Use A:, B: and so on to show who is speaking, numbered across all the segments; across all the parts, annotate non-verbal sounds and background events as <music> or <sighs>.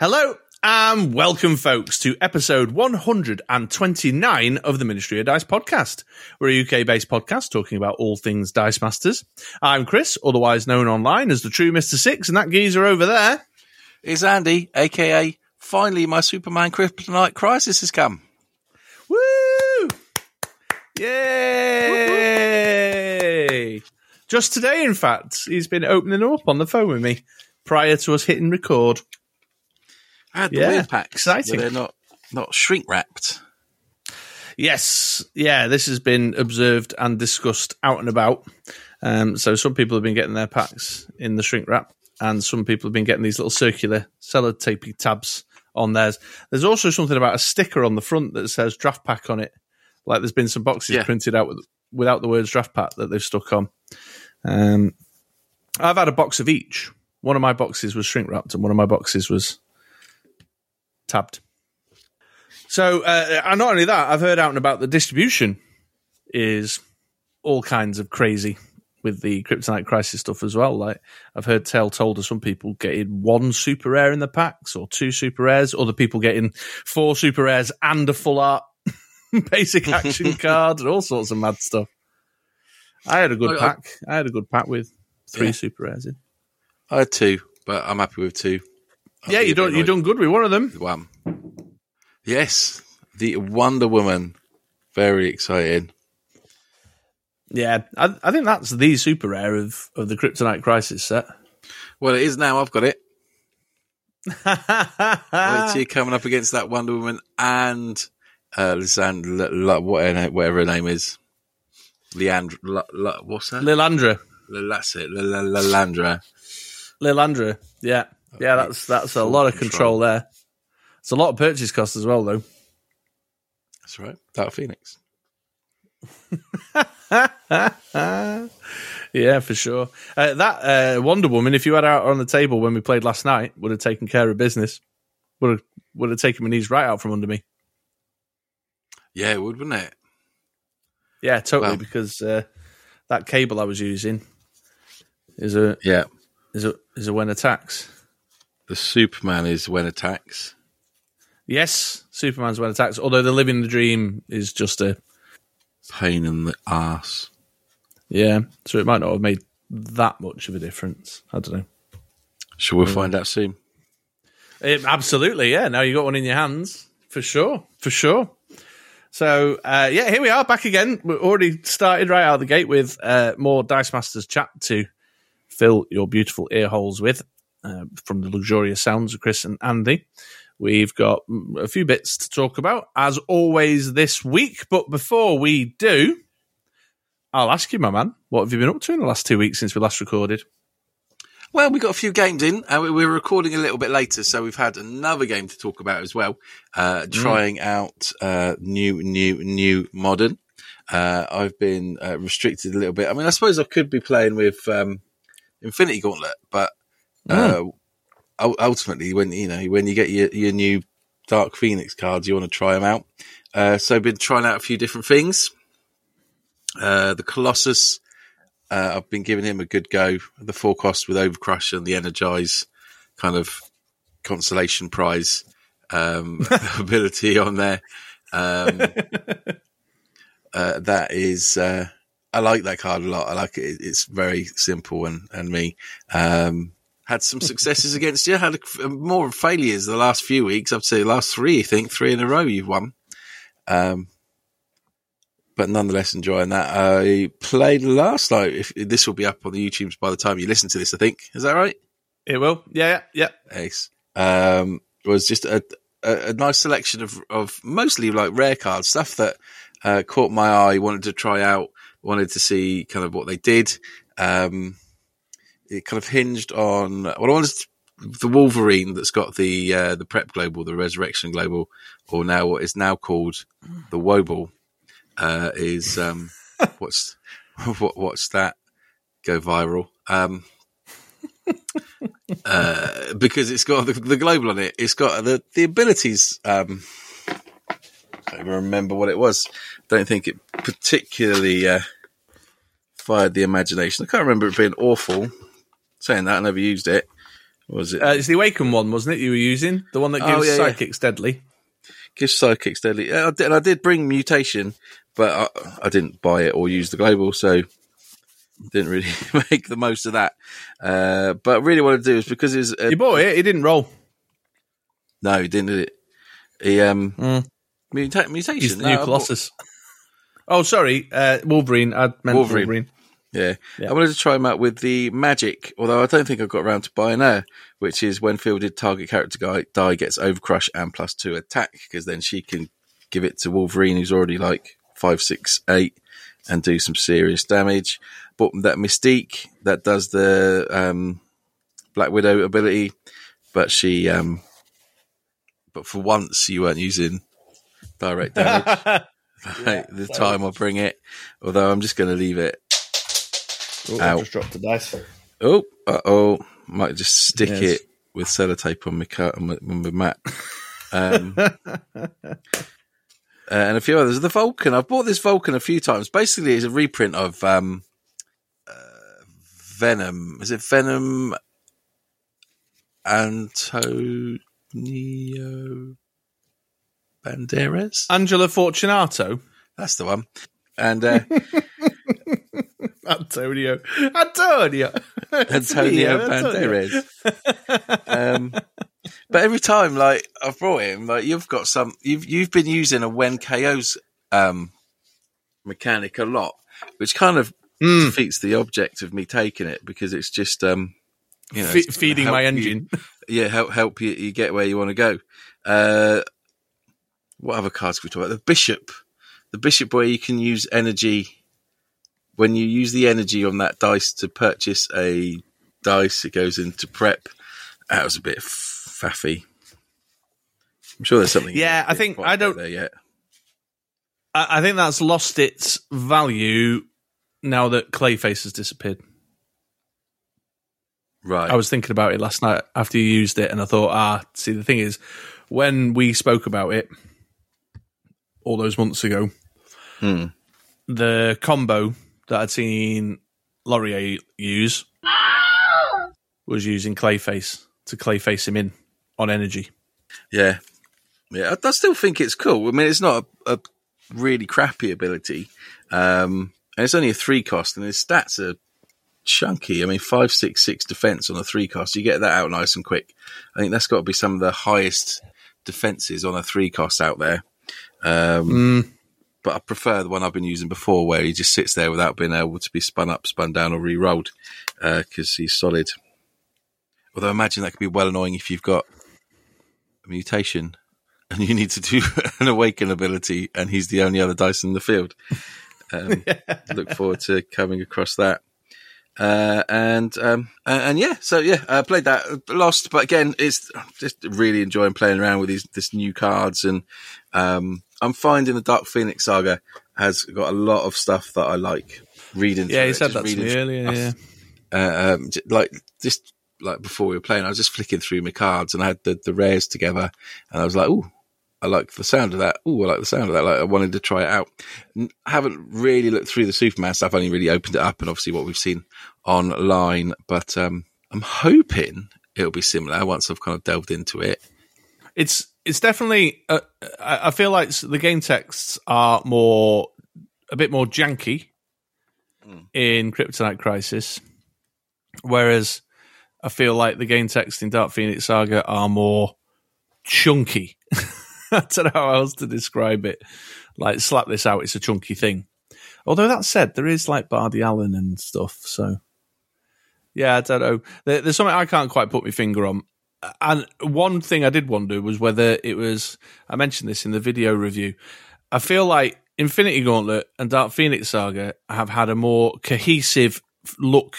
A: Hello and welcome, folks, to episode 129 of the Ministry of Dice podcast. We're a UK based podcast talking about all things Dice Masters. I'm Chris, otherwise known online as the true Mr. Six, and that geezer over there
B: is Andy, aka finally my Superman Kryptonite crisis has come.
A: Woo! Yay! Just today, in fact, he's been opening up on the phone with me prior to us hitting record.
B: I had the
A: Yeah,
B: weird packs.
A: exciting.
B: They're not not shrink wrapped.
A: Yes, yeah, this has been observed and discussed out and about. Um, so some people have been getting their packs in the shrink wrap, and some people have been getting these little circular sellotapey tabs on theirs. There's also something about a sticker on the front that says draft pack on it. Like there's been some boxes
B: Yeah.
A: printed out with, without the words draft pack that they've stuck on. Um, I've had a box of each. One of my boxes was shrink wrapped, and one of my boxes was tabbed. So, uh, and not only that, I've heard out and about the distribution is all kinds of crazy with the Kryptonite Crisis stuff as well. Like I've heard tell told of some people getting one super rare in the packs or two super rares, other people getting four super rares and a full art <laughs> basic action <laughs> card and all sorts of mad stuff. I had a good
B: I- I-
A: pack. I had a good pack with three
B: Yeah.
A: super rares in.
B: I had two, but I'm happy with two.
A: Yeah, you
B: a bit
A: done you
B: annoyed
A: done good with one of them.
B: One. Yes, the Wonder Woman. Very exciting.
A: Yeah, I, I think that's the super rare of, of the Kryptonite Crisis set.
B: Well, it is now. I've got it. Wait till you're coming up against that Wonder Woman and uh, Lisandra, L- L- whatever her name is. Leandra, L- what's that?
A: Lilandra.
B: That's it, Lilandra.
A: Lilandra. Yeah. Yeah, that's that's a lot of
B: control.
A: control there. It's a lot of purchase cost as well, though.
B: That's right. That Phoenix. <laughs>
A: yeah, for sure. Uh, that uh, Wonder Woman, if you had her out on the table when we played last night, would have taken care of business. Would have would have taken my knees right out from under me.
B: Yeah, it would, wouldn't it?
A: Yeah, totally.
B: Wow.
A: Because uh, that cable I was using is a
B: Yeah.
A: is a is a when attacks.
B: The Superman is when attacks.
A: Yes, Superman's when attacks. Although the Living the Dream is just a
B: Pain in the ass.
A: yeah, so it might not have made that much of a difference. I don't know.
B: Shall we find out soon?
A: It, absolutely, yeah. Now you got one in your hands for sure, for sure. So uh, yeah, here we are back again. We're already started right out of the gate with uh, more Dice Masters chat to fill your beautiful ear holes with uh, from the luxurious sounds of Chris and Andy. We've got mm, a few bits to talk about as always this week, but before we do, I'll ask you, my man, what have you been up to in the last two weeks since we last recorded?
B: Well, we got a few games in. Uh, we- we're recording a little bit later, so we've had another game to talk about as well. Uh, trying out uh, new, new, new modern. Uh, I've been uh, restricted a little bit. I mean, I suppose I could be playing with um, Infinity Gauntlet, but uh, ultimately, when you know when you get your, your new Dark Phoenix cards, you want to try them out. Uh, so I've been trying out a few different things. Uh, the Colossus. Uh, I've been giving him a good go. The four cost with Overcrush and the Energize kind of consolation prize um, <laughs> ability on there. Um, <laughs> uh, that is, uh, I like that card a lot. I like it. It's very simple and, and me. Um, had some successes against you. Had a, more failures the last few weeks. I'd say the last three, I think, three in a row you've won. Um, but nonetheless enjoying that. I played last night. If this will be up on the YouTube's by the time you listen to this, I think is that right?
A: It will, yeah, yeah, yeah.
B: Ace um, was just a, a, a nice selection of of mostly like rare cards, stuff that uh, caught my eye. Wanted to try out, wanted to see kind of what they did. Um, it kind of hinged on well, I wanted the Wolverine that's got the uh, the Prep Global, the Resurrection Global, or now what is now called the Wobble, uh, is um, <laughs> what's <laughs> what what's that go viral? Um, <laughs> uh, because it's got the, the global on it. It's got the the abilities. Um, I don't even remember what it was. Don't think it particularly uh, fired the imagination. I can't remember it being awful. Saying that, I never used it. Was it?
A: Uh, it's the Awaken one, wasn't it? You were using the one that
B: Oh,
A: gives
B: psychics yeah.
A: deadly.
B: Gives psychics deadly. I did, and I did bring mutation, but I, I didn't buy it or use the global, so didn't really <laughs> make the most of that. Uh, but really, what I do is because it's uh,
A: You bought it. It didn't roll.
B: no, he didn't did it. He um
A: Mm.
B: muta- mutation.
A: He's the
B: No,
A: new
B: I bought-
A: Colossus. Oh, sorry, uh, Wolverine. I meant
B: Wolverine.
A: Wolverine.
B: Yeah.
A: Yeah.
B: I wanted to try him out with the Magik, although I don't think I've got around to buying her, which is when fielded, target character guy die gets overcrush and plus two attack, because then she can give it to Wolverine, who's already like five, six, eight, and do some serious damage. But that Mystique that does the um, Black Widow ability, but she, um, but for once you weren't using direct damage. <laughs> like, the time I bring it, although I'm just going to leave it
A: Oh. I just dropped the dice.
B: Oh, uh oh. Might just stick
A: Yes.
B: it with sellotape on my car on my, on my mat. Um, <laughs> uh, and a few others. The Vulcan. I've bought this Vulcan a few times. Basically, it's a reprint of um, uh, Venom. Is it Venom Antonio Banderas?
A: Angelo Fortunato.
B: That's the one. And uh, <laughs>
A: Antonio. Antonio. <laughs>
B: Antonio. Banderas. um, but every time, like I've brought him, like you've got some, you've you've been using a when KO's um, mechanic a lot, which kind of
A: Mm.
B: defeats the object of me taking it because it's just um, you know,
A: Fe- feeding my
B: you-
A: engine.
B: yeah, help help you, you get where you want to go. Uh, what other cards can we talk about? The bishop, the bishop, where you can use energy when you use the energy on that dice to purchase a dice. It goes into prep. That was a bit faffy. I'm sure there's something.
A: Yeah, I think- I don't-
B: there yet.
A: I, I think that's lost its value now that Clayface has disappeared.
B: Right.
A: I was thinking about it last night after you used it, and I thought, ah, see, the thing is, when we spoke about it all those months ago,
B: Hmm.
A: the combo that I'd seen Laurier use was using Clayface to Clayface him in on energy.
B: Yeah, yeah. I, I still think it's cool. I mean, it's not a, a really crappy ability, um, and it's only a three cost, and his stats are chunky. I mean, five, six, six defense on a three cost. You get that out nice and quick. I think that's got to be some of the highest defenses on a three cost out there. Um,
A: Mm,
B: but I prefer the one I've been using before, where he just sits there without being able to be spun up, spun down, or re-rolled because he's solid. Although I imagine that could be well annoying if you've got a mutation <laughs> and you need to do <laughs> an awaken ability, and he's the only other dice in the field. Um, <laughs> Look forward to coming across that. Uh, and, um, and and yeah, so yeah, I played that, lost, but again, it's just really enjoying playing around with these this new cards, and um, I'm finding the Dark Phoenix saga has got a lot of stuff that I like reading.
A: yeah, he said that to me earlier. Yeah.
B: uh, um, like just like before we were playing, I was just flicking through my cards and I had the, the rares together, and I was like, "Oh, I like the sound of that. Oh, I like the sound of that." Like I wanted to try it out. N- haven't really looked through the Superman stuff. I've only really opened it up, and obviously what we've seen online. But um, I'm hoping it'll be similar once I've kind of delved into it.
A: it's it's definitely. Uh, I feel like the game texts are more a bit more janky in Kryptonite Crisis, whereas I feel like the game text in Dark Phoenix Saga are more chunky. <laughs> I don't know how else to describe it. Like slap this out, it's a chunky thing. Although that said, there is like Bart Allen and stuff, so yeah, I don't know. There's something I can't quite put my finger on. And one thing I did wonder was whether it was. I mentioned this in the video review. I feel like Infinity Gauntlet and Dark Phoenix Saga have had a more cohesive look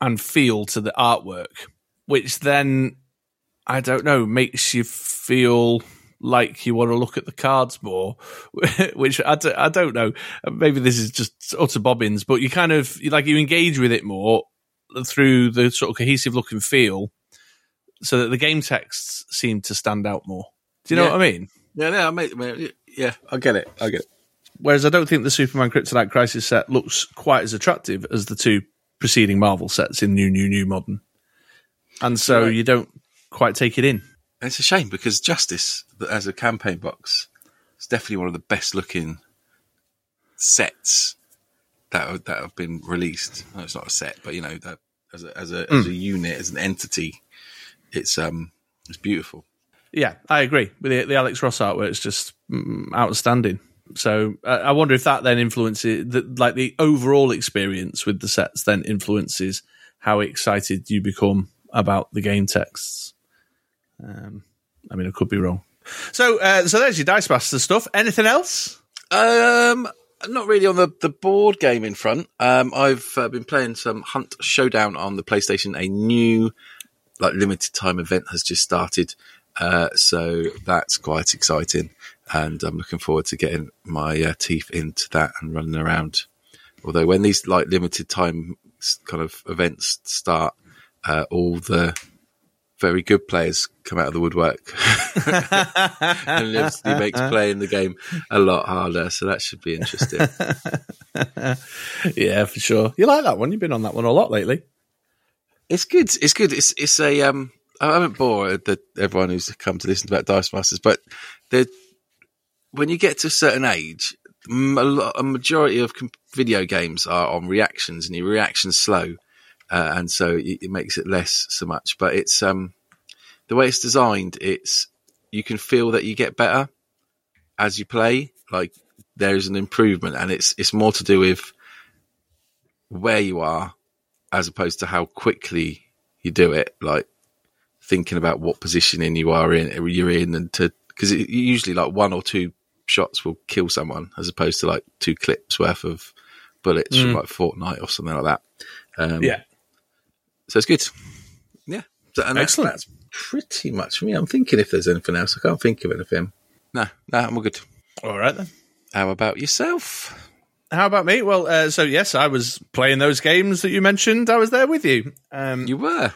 A: and feel to the artwork, which then I don't know makes you feel like you want to look at the cards more, <laughs> which I d- I don't know. Maybe this is just utter bobbins, but you kind of like you engage with it more through the sort of cohesive look and feel, so that the game texts seem to stand out more. Do you know
B: Yeah.
A: what I mean?
B: Yeah, no, I mate, yeah, I get it. I get it.
A: Whereas I don't think the Superman Kryptonite Crisis set looks quite as attractive as the two preceding Marvel sets in New, New, New Modern. and so
B: Right.
A: you don't quite take it in.
B: It's a shame because Justice, as a campaign box, is definitely one of the best looking sets that have, that have been released. No, it's not a set, but you know, that as a as a as hmm. a unit, as an entity, it's um it's beautiful.
A: Yeah, I agree with the, the Alex Ross artwork. It's just mm, outstanding. So uh, I wonder if that then influences, the, like the overall experience with the sets, then influences how excited you become about the game texts. Um, I mean, I could be wrong. So, uh, so there's your Dice Master stuff. Anything else?
B: Um, not really on the, the board game in front. Um, I've uh, been playing some Hunt Showdown on the PlayStation. A new, like, limited time event has just started. Uh, so that's quite exciting. And I'm looking forward to getting my uh, teeth into that and running around. Although when these, like, limited time kind of events start, uh, all the very good players come out of the woodwork <laughs> and it makes playing the game a lot harder. So that should be interesting. <laughs>
A: yeah, for sure. You like that one? You've been on that one a lot lately.
B: It's good. It's good. It's it's a um. I haven't bored the, everyone who's come to listen about Dice Masters, but the when you get to a certain age, a, lot, a majority of com- video games are on reactions, and your reaction's slow, uh, and so it, it makes it less so much. But it's um the way it's designed. It's you can feel that you get better as you play. Like there's an improvement, and it's it's more to do with where you are as opposed to how quickly you do it. Like thinking about what positioning you are in, you're in, and to because usually like one or two shots will kill someone as opposed to like two clips worth of bullets from like Fortnite or something like that. Um, so it's good. Yeah, so, and that's,
A: Excellent.
B: that's pretty much me. I'm thinking if there's anything else, I can't think of anything. No, no, I'm all good.
A: All right then.
B: How about yourself?
A: How about me? Well, uh, so yes, I was playing those games that you mentioned. I was there with you. Um,
B: You were.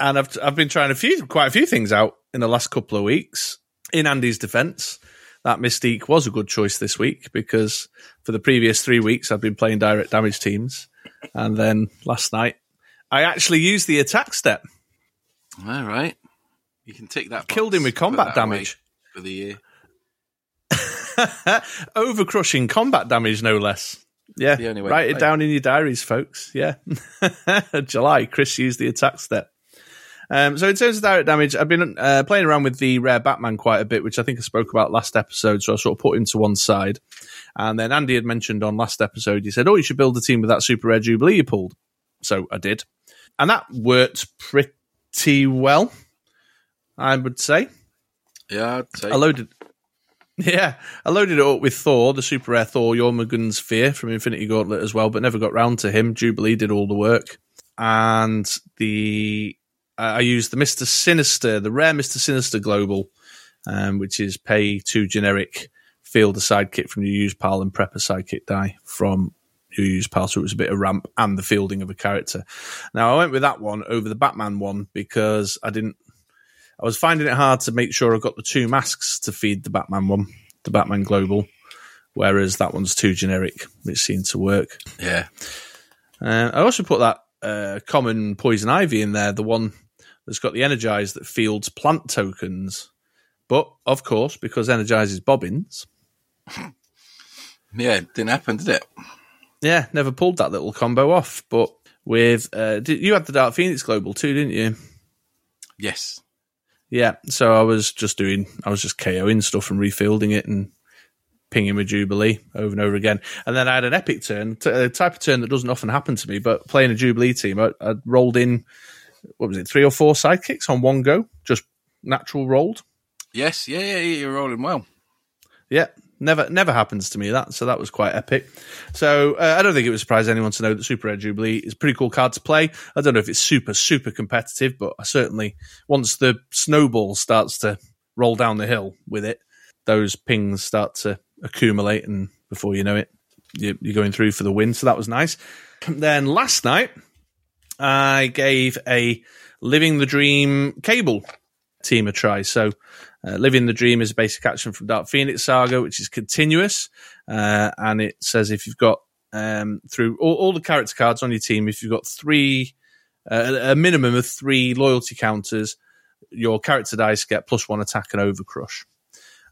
A: And I've I've been trying a few quite a few things out in the last couple of weeks. In Andy's defence, that Mystique was a good choice this week because for the previous three weeks I've been playing direct damage teams, and then last night I actually used the attack step,
B: All right. You can take that.
A: killed him with combat damage,
B: for the year. <laughs>
A: over crushing combat damage, no less. Yeah,
B: The only way to
A: write it down in your diaries, folks. Yeah, <laughs> July, Chris used the attack step. Um, so in terms of direct damage, I've been uh, playing around with the rare Batman quite a bit, which I think I spoke about last episode. So I sort of put him to one side, and then Andy had mentioned on last episode, he said, "Oh, you should build a team with that super rare Jubilee you pulled." So I did, and that worked pretty well, I would say.
B: Yeah, I'd say.
A: I loaded. Yeah, I loaded it up with Thor, the super rare Thor, Jormungand's Fear from Infinity Gauntlet as well, but never got round to him. Jubilee did all the work, and the I used the Mister Sinister, the rare Mister Sinister Global, um, which is pay two generic field a sidekick from your use pal and prep a sidekick die from your use pal, so it was a bit of ramp and the fielding of a character. Now I went with that one over the Batman one because I didn't I was finding it hard to make sure I got the two masks to feed the Batman one, the Batman Global, whereas that one's too generic, which seemed to work.
B: yeah.
A: Uh, I also put that uh, common poison ivy in there, the one that's got the energize that fields plant tokens. But of course, because energize is bobbins,
B: Yeah, it didn't happen, did it?
A: yeah, never pulled that little combo off. But with uh, did, you had the Dark Phoenix Global too, didn't you?
B: Yes.
A: Yeah, so I was just doing, I was just KOing stuff and refielding it and pinging with Jubilee over and over again. And then I had an epic turn, t- a type of turn that doesn't often happen to me, but playing a Jubilee team, I, I rolled in, what was it, three or four sidekicks on one go, just natural rolled.
B: Yes, yeah, yeah, yeah, you're rolling well.
A: Yeah, never never happens to me that, so that was quite epic. So uh, I don't think it would surprise anyone to know that Super Red Jubilee is a pretty cool card to play. I don't know if it's super super competitive, but I certainly once the snowball starts to roll down the hill with it, those pings start to accumulate, and before you know it, you- you're going through for the win. So that was nice. <clears throat> Then last night, I gave a Living the Dream cable team a try. So, uh, Living the Dream is a basic action from Dark Phoenix Saga, which is continuous. Uh, and it says if you've got um, through all, all the character cards on your team, if you've got three uh, a minimum of three loyalty counters, your character dice get plus one attack and overcrush.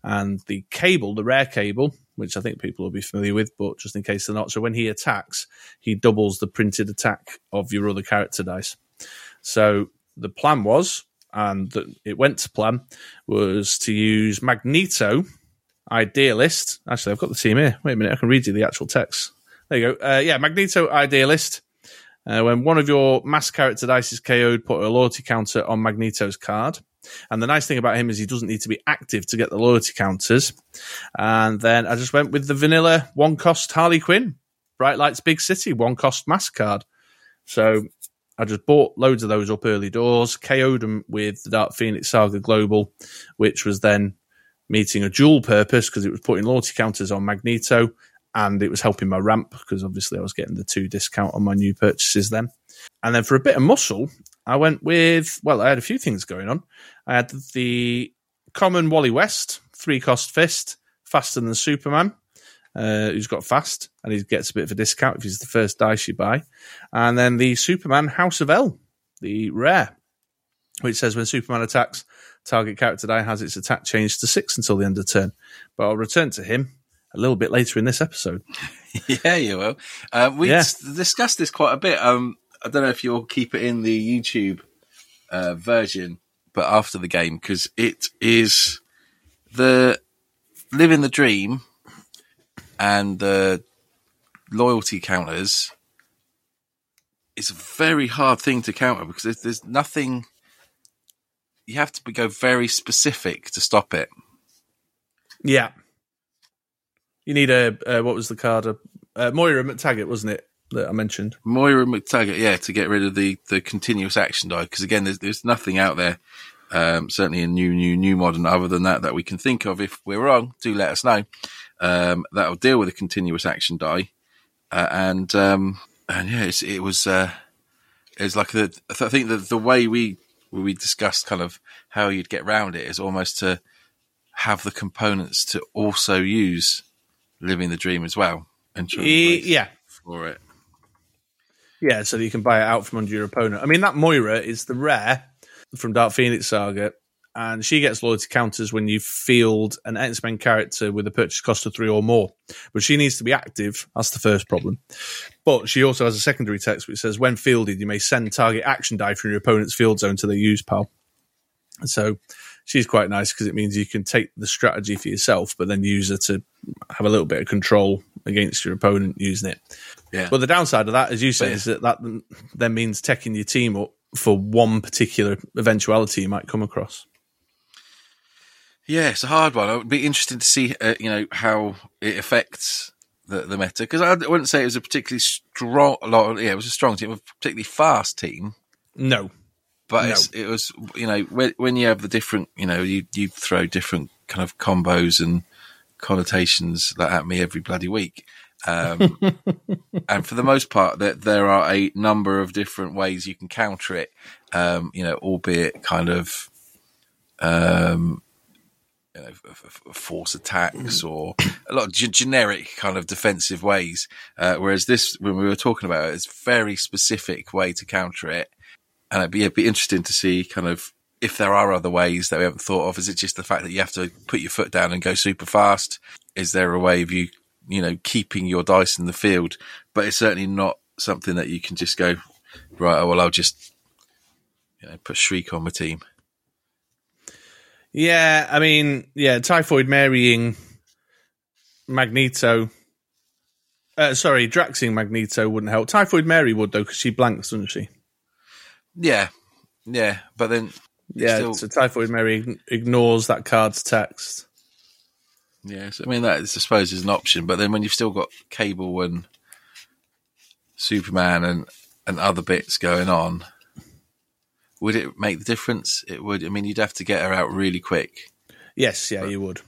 A: And the cable, the rare cable, which I think people will be familiar with, but just in case they're not. So when he attacks, he doubles the printed attack of your other character dice. So the plan was, and that it went to plan, was to use Magneto, Idealist. Actually, I've got the team here. Wait a minute, I can read you the actual text. There you go. Uh, yeah, Magneto, Idealist. Uh, when one of your mass character dice is KO'd, put a loyalty counter on Magneto's card. And the nice thing about him is he doesn't need to be active to get the loyalty counters. And then I just went with the vanilla one cost Harley Quinn, Bright Lights Big City, one cost mass card. So I just bought loads of those up early doors, KO'd them with the Dark Phoenix Saga Global, which was then meeting a dual purpose because it was putting loyalty counters on Magneto and it was helping my ramp because obviously I was getting the two discount on my new purchases then. And then for a bit of muscle, I went with, well, I had a few things going on. I had the common Wally West, three cost fist, faster than Superman, uh, who's got fast, and he gets a bit of a discount if he's the first dice you buy. And then the Superman House of El, the rare, which says when Superman attacks, target character die has its attack changed to six until the end of turn. But I'll return to him a little bit later in this episode. <laughs>
B: yeah, you will. Uh, we yeah. discussed this quite a bit. Um, I don't know if you'll keep it in the YouTube uh, version, but after the game because it is the living the dream and the loyalty counters is a very hard thing to counter because there's, there's nothing. You have to go very specific to stop it.
A: Yeah. You need a uh, what was the card? Uh, Moira McTaggart, wasn't it? that I mentioned.
B: Moira McTaggart, yeah, to get rid of the, the continuous action die. Because again, there's, there's nothing out there, um, certainly in new, new, new modern, other than that, that we can think of. If we're wrong, do let us know. Um, that'll deal with a continuous action die. Uh, and, um, and yeah, it was, uh, it's like the, I think the, the way we, we discussed kind of how you'd get around it is almost to have the components to also use living the dream as well.
A: And yeah.
B: For it.
A: Yeah, so that you can buy it out from under your opponent. I mean, that Moira is the rare from Dark Phoenix Saga, and she gets loyalty counters when you field an X Men character with a purchase cost of three or more. But she needs to be active. That's the first problem. But she also has a secondary text which says, when fielded, you may send target action die from your opponent's field zone to their use pile. So she's quite nice because it means you can take the strategy for yourself, but then use her to have a little bit of control against your opponent using it. Yeah. But the downside of that, as you say, yeah. is that that then means taking your team up for one particular eventuality you might come across.
B: Yeah, it's a hard one. It would be interesting to see, uh, you know, how it affects the, the meta because I wouldn't say it was a particularly strong. Yeah, it was a strong team, a particularly fast team.
A: No,
B: but no. it was, you know, when, when you have the different, you know, you you throw different kind of combos and connotations like at me every bloody week. Um, <laughs> and for the most part, there, there are a number of different ways you can counter it. Um, you know, albeit kind of, um, you know, force attacks or a lot of g- generic kind of defensive ways. Uh, whereas this, when we were talking about it, it's very specific way to counter it. And it'd be, it'd be interesting to see kind of if there are other ways that we haven't thought of. Is it just the fact that you have to put your foot down and go super fast? Is there a way of you you know, keeping your dice in the field, but it's certainly not something that you can just go, right, oh, well, I'll just, you know, put Shriek on my team.
A: Yeah, I mean, yeah, Typhoid marrying Magneto. Uh, sorry, Draxing Magneto wouldn't help. Typhoid Mary would, though, because she blanks, doesn't she?
B: Yeah, yeah, but then.
A: Yeah, still... so Typhoid Mary ignores that card's text.
B: Yes, I mean that is, I suppose is an option, but then when you've still got Cable and Superman and and other bits going on, would it make the difference? It would. I mean, you'd have to get her out really quick.
A: Yes, yeah, but, you would.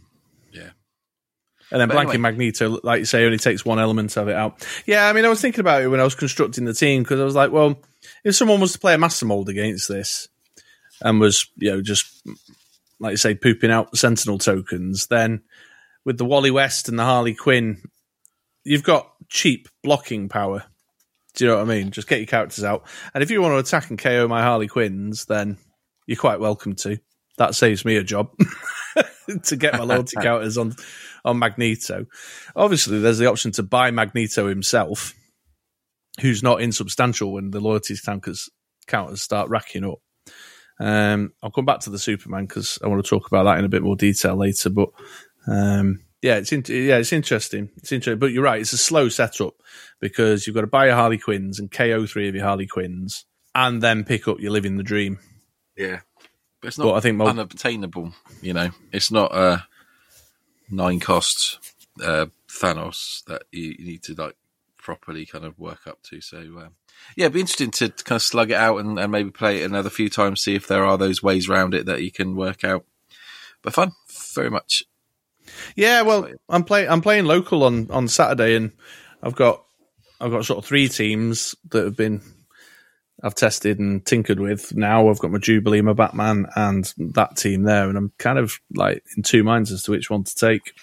B: Yeah.
A: And then but blanking anyway. Magneto, like you say, only takes one element of it out. Yeah, I mean, I was thinking about it when I was constructing the team because I was like, well, if someone was to play a master mold against this and was, you know, just like you say, pooping out Sentinel tokens, then with the Wally West and the Harley Quinn, you've got cheap blocking power. Do you know what I mean? Just get your characters out. And if you want to attack and KO my Harley Quinns, then you're quite welcome to. That saves me a job <laughs> to get my loyalty <laughs> counters on on Magneto. Obviously, there's the option to buy Magneto himself, who's not insubstantial when the loyalty counters counters start racking up. Um, I'll come back to the Superman because I want to talk about that in a bit more detail later. But um, yeah, it's in, yeah, it's interesting. It's interesting, but you're right. It's a slow setup because you've got to buy your Harley Quinns and KO three of your Harley Quinns, and then pick up your Living the Dream.
B: Yeah, but it's not
A: But I think
B: unobtainable. You know, it's not a nine cost uh, Thanos that you, you need to like properly kind of work up to. So um, yeah, it'd be interesting to, kind of slug it out and, and maybe play it another few times, see if there are those ways around it that you can work out. But fun, very much.
A: Yeah, well, I'm playing. I'm playing local on on Saturday, and I've got I've got sort of three teams that have been I've tested and tinkered with. Now I've got my Jubilee, my Batman, and that team there, and I'm kind of like in two minds as to which one to take.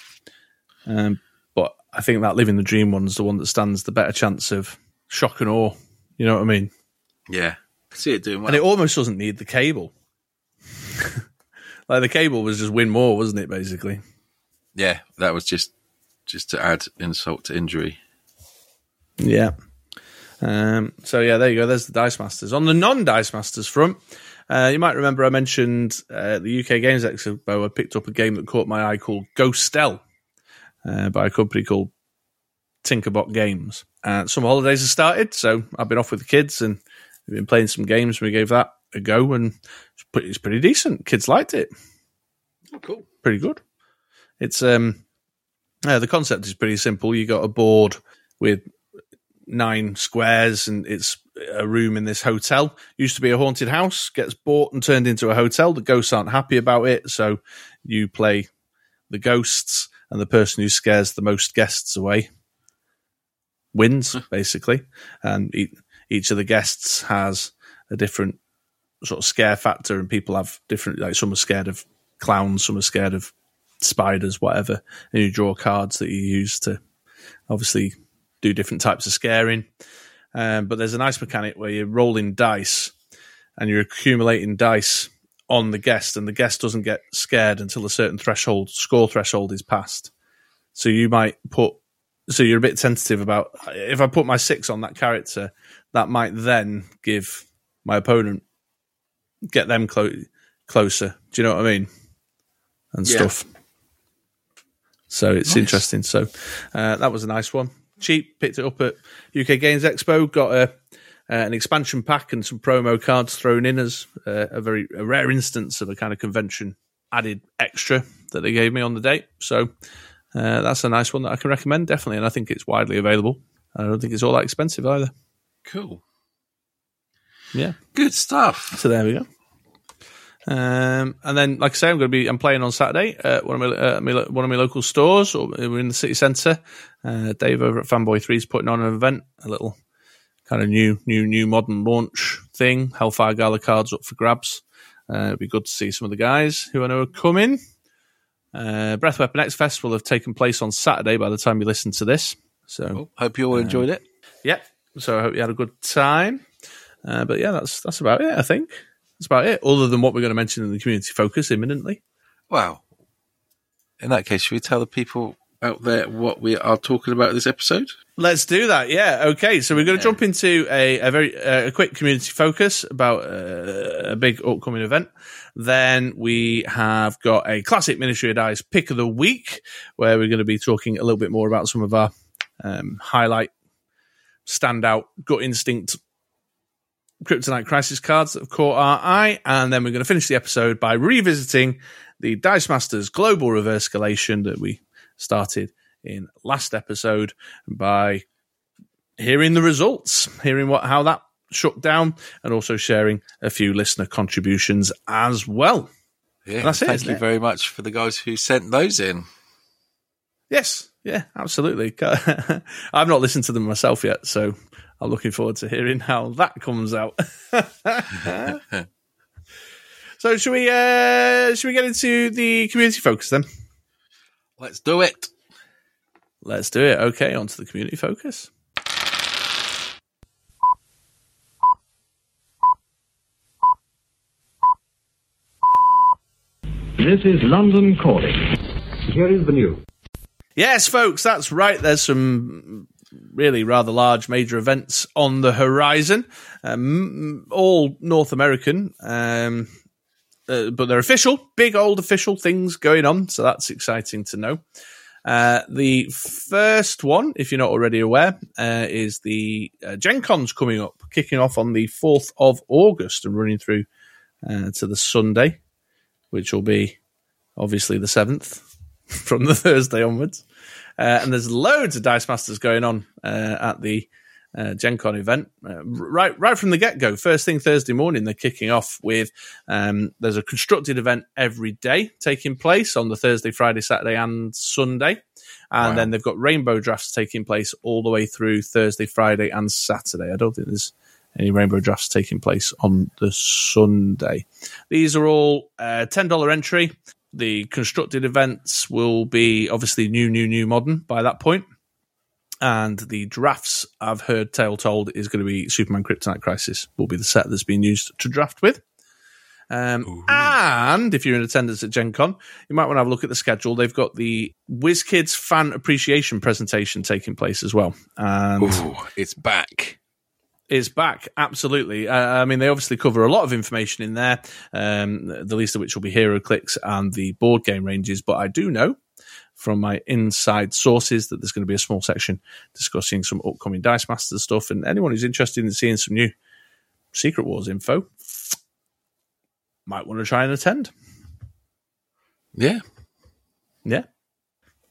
A: Um, but I think that Living the Dream one's the one that stands the better chance of shock and awe. You know what I mean?
B: Yeah, see it doing well.
A: And it almost doesn't need the cable. <laughs> like the cable was just win more, wasn't it? Basically.
B: Yeah, that was just just to add insult to injury.
A: Yeah. Um, so yeah, there you go. There's the Dice Masters. On the non-Dice Masters front, uh, you might remember I mentioned uh, the UK Games Expo. I picked up a game that caught my eye called Ghostel uh, by a company called Tinkerbot Games. Uh, some holidays have started, so I've been off with the kids and we've been playing some games. We gave that a go, and it's pretty, it's pretty decent. Kids liked it.
B: Oh, cool.
A: Pretty good. It's um, uh, the concept is pretty simple. You got a board with nine squares and it's a room in this hotel. Used to be a haunted house, gets bought and turned into a hotel. The ghosts aren't happy about it, so you play the ghosts, and the person who scares the most guests away wins, basically. And each, each of the guests has a different sort of scare factor, and people have different, like some are scared of clowns, some are scared of spiders, whatever. And you draw cards that you use to obviously do different types of scaring. Um, but there's a nice mechanic where you're rolling dice and you're accumulating dice on the guest, and the guest doesn't get scared until a certain threshold, score threshold, is passed. So you might put, so you're a bit tentative about if I put my six on that character, that might then give my opponent get them clo- closer. Do you know what I mean? And
B: Yeah.
A: stuff. So it's
B: Nice.
A: interesting. So uh, that was a nice one. Cheap, picked it up at UK Games Expo. Got a uh, an expansion pack and some promo cards thrown in as uh, a very a rare instance of a kind of convention added extra that they gave me on the day. So uh, that's a nice one that I can recommend definitely, and I think it's widely available. I don't think it's all that expensive either.
B: Cool.
A: Yeah.
B: Good stuff.
A: So there we go. Um, and then, like I say, I'm going to be I'm playing on Saturday at one of my, uh, my one of my local stores. Or we're in the city centre. Uh, Dave over at Fanboy Three is putting on an event, a little kind of new, new, new modern launch thing. Hellfire Gala cards up for grabs. Uh, it'd be good to see some of the guys who I know are coming. Uh, Breath Weapon X Fest will have taken place on Saturday by the time you listen to this. So
B: Cool. Hope you all enjoyed it.
A: yeah. So I hope you had a good time. Uh, but yeah, that's that's about it. I think that's about it. Other than what we're going to mention in the community focus imminently.
B: Wow. In that case, should we tell the people out there what we are talking about this episode?
A: Let's do that. Yeah. Okay. So we're going to jump into a, a very uh, a quick community focus about uh, a big upcoming event. Then we have got a classic Ministry of Dice pick of the week, where we're going to be talking a little bit more about some of our um, highlight, standout, gut instinct Kryptonite Crisis cards that have caught our eye. And then we're going to finish the episode by revisiting the Dice Masters Global Reverse Escalation that we started in last episode by hearing the results, hearing what how that shut down, and also sharing a few listener contributions as well.
B: Yeah.
A: That's it,
B: Thank you
A: it?
B: very much for the guys who sent those in.
A: Yes, yeah, absolutely. <laughs> I've not listened to them myself yet, so I'm looking forward to hearing how that comes out. <laughs> so should we uh should we get into the community focus then?
B: Let's do it.
A: Let's do it. Okay, on to the community focus.
C: This is London calling. Here is the news.
A: Yes, folks, that's right. There's some really rather large major events on the horizon, um, all North American, um, uh, but they're official, big old official things going on. So that's exciting to know. Uh, the first one, if you're not already aware, uh, is the uh, Gen Con's coming up, kicking off on the 4th of August and running through uh, to the Sunday, which will be obviously the 7th <laughs> from the Thursday onwards. Uh, and there's loads of Dice Masters going on uh, at the uh, Gen Con event uh, right right from the get go. First thing Thursday morning, they're kicking off with um, there's a constructed event every day taking place on the Thursday, Friday, Saturday, and Sunday. And
B: Wow.
A: then they've got rainbow drafts taking place all the way through Thursday, Friday, and Saturday. I don't think there's any rainbow drafts taking place on the Sunday. These are all uh, $10 entry. The constructed events will be obviously new, new, new modern by that point. And the drafts I've heard tale told is going to be Superman Kryptonite Crisis will be the set that's being used to draft with. Um, and if you're in attendance at Gen Con, you might want to have a look at the schedule. They've got the WizKids fan appreciation presentation taking place as well. And
B: Ooh, it's back.
A: Is back. Absolutely. Uh, I mean, they obviously cover a lot of information in there, um, the least of which will be HeroClix and the board game ranges. But I do know from my inside sources that there's going to be a small section discussing some upcoming Dice Masters stuff. And anyone who's interested in seeing some new Secret Wars info might want to try and attend.
B: Yeah.
A: Yeah.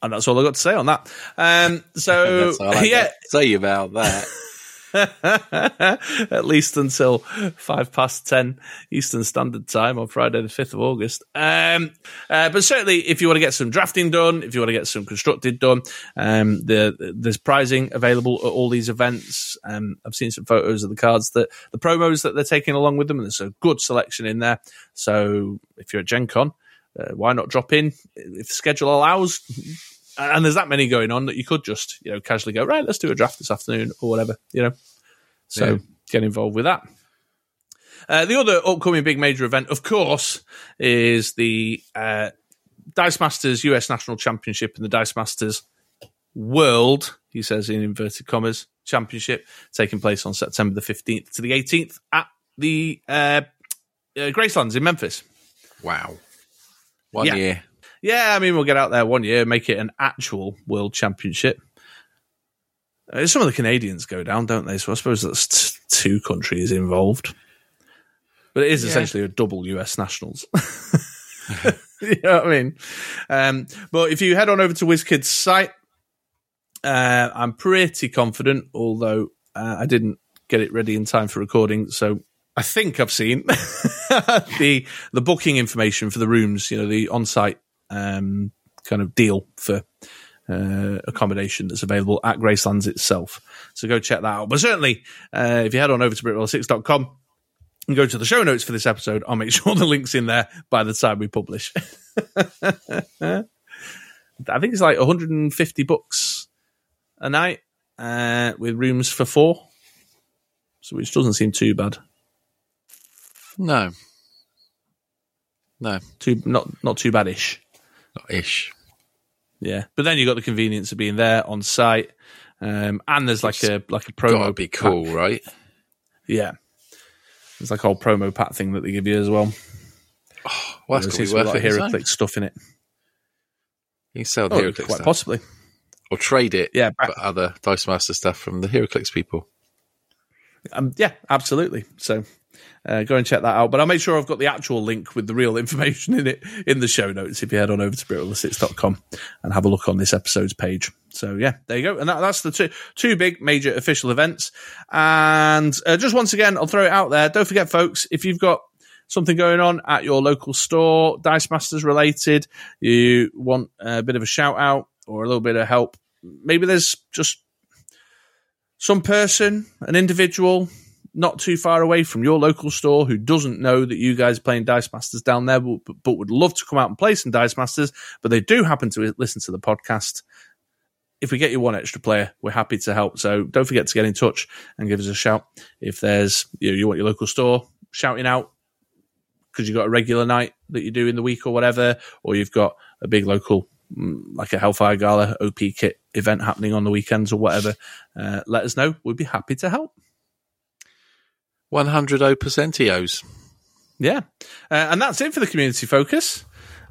A: And that's all I've got to say on that. Um, <laughs> so,
B: I
A: yeah.
B: say about that. <laughs> <laughs>
A: at least until five past ten Eastern Standard Time on Friday, the fifth of August. Um, uh, but certainly, if you want to get some drafting done, if you want to get some constructed done, um, the, there's prizing available at all these events. Um, I've seen some photos of the cards that the promos that they're taking along with them, and there's a good selection in there. So if you're at Gen Con, uh, why not drop in if the schedule allows? And there's that many going on that you could just, you know, casually go, right, let's do a draft this afternoon or whatever, you know. So
B: Yeah.
A: get involved with that. Uh, the other upcoming big major event, of course, is the uh, Dice Masters US National Championship and the Dice Masters World, he says in inverted commas, Championship, taking place on September the 15th to the 18th at the uh, uh, Gracelands in Memphis.
B: Wow. One
A: Yeah.
B: year.
A: Yeah, I mean, we'll get out there one year, make it an actual World Championship. Uh, some of the Canadians go down, don't they? So I suppose that's t- two countries involved. But it is
B: Yeah.
A: essentially a double US nationals. <laughs> you know what I mean? Um, but if you head on over to WizKids' site, uh, I'm pretty confident, although uh, I didn't get it ready in time for recording. So I think I've seen <laughs> the the booking information for the rooms, you know, the on site um, kind of deal for uh, accommodation that's available at Gracelands itself. So go check that out. But certainly, uh, if you head on over to BritRoll6.com and go to the show notes for this episode, I'll make <laughs> sure the link's in there by the time we publish. <laughs> I think it's like 150 bucks a night uh, with rooms for four. So which doesn't seem too bad.
B: No. No.
A: Too not not too badish.
B: Ish.
A: Yeah, but then you got the convenience of being there on site, um, and there's like a like a promo.
B: Gotta be cool,
A: pack.
B: right?
A: Yeah, there's like a whole promo pack thing that they give you as well. <sighs>
B: Well,
A: There
B: that's
A: seems
B: cool.
A: to be a lot of stuff in it.
B: You can sell the
A: Oh,
B: HeroClix
A: quite
B: stuff.
A: possibly.
B: Or trade it
A: Yeah, back-
B: for other Dice Master stuff from the HeroClix people.
A: Um, yeah, absolutely. So uh, go and check that out. But I'll make sure I've got the actual link with the real <laughs> information in it in the show notes if you head on over to BritRoll6.com and have a look on this episode's page. So yeah, there you go. And that, that's the two, two big major official events. And uh, just once again, I'll throw it out there. Don't forget, folks, if you've got something going on at your local store, Dice Masters related, you want a bit of a shout out or a little bit of help, maybe there's just some person, an individual, not too far away from your local store who doesn't know that you guys are playing Dice Masters down there, but, but would love to come out and play some Dice Masters, but they do happen to listen to the podcast. If we get you one extra player, we're happy to help. So don't forget to get in touch and give us a shout if there's you, know, you want your local store shouting out because you've got a regular night that you do in the week or whatever, or you've got a big local, mm, like a Hellfire Gala OP kit event happening on the weekends or whatever, uh, let us know. We'd be happy to help.
B: 100 O percentios.
A: Yeah. Uh, and that's it for the community focus.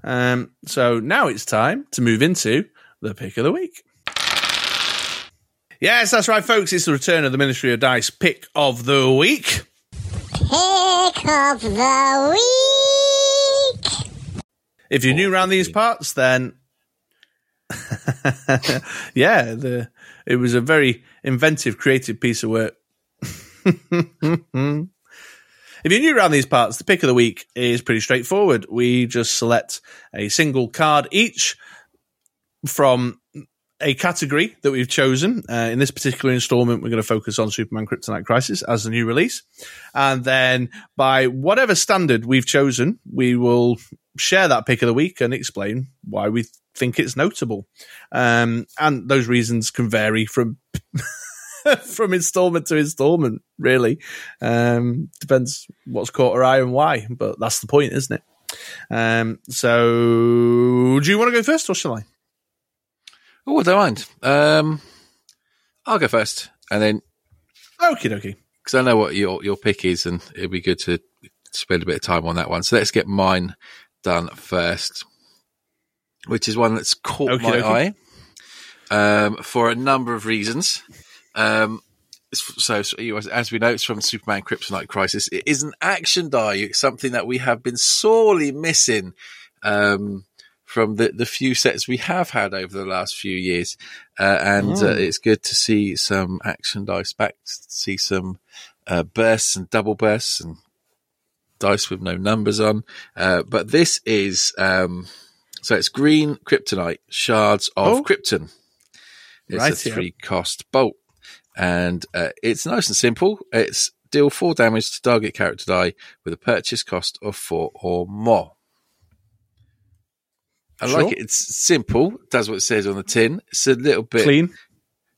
A: Um, so now it's time to move into the pick of the week. Yes, that's right, folks. It's the return of the Ministry of Dice pick of the week.
D: Pick of the week.
A: If you're new around these parts, then <laughs> yeah, the it was a very inventive, creative piece of work. <laughs> If you're new around these parts, the pick of the week is pretty straightforward. We just select a single card each from a category that we've chosen. Uh, in this particular installment, we're going to focus on Superman Kryptonite Crisis as the new release. And then by whatever standard we've chosen, we will share that pick of the week and explain why we think it's notable. Um, and those reasons can vary from <laughs> <laughs> from installment to installment, really. Um, depends what's caught our eye and why, but that's the point, isn't it? Um, so, do you want to go first or shall I?
B: Oh, I don't mind. Um, I'll go first, and then
A: Okie dokie.
B: because I know what your your pick is, and it'd be good to spend a bit of time on that one. So let's get mine done first, which is one that's caught
A: Okie
B: my eye um, for a number of reasons. Um, so, as we know, it's from Superman Kryptonite Crisis. It is an action die, something that we have been sorely missing um, from the, the few sets we have had over the last few years. Uh, and uh, it's good to see some action dice back, to see some uh, bursts and double bursts and dice with no numbers on. Uh, but this is, um, so it's green kryptonite, shards of
A: Oh.
B: krypton. It's
A: Right,
B: a three cost bolt. And uh, it's nice and simple. It's deal four damage to target character die with a purchase cost of four or more. I
A: Sure.
B: like it. It's simple. Does what it says on the tin. It's a little bit
A: Clean.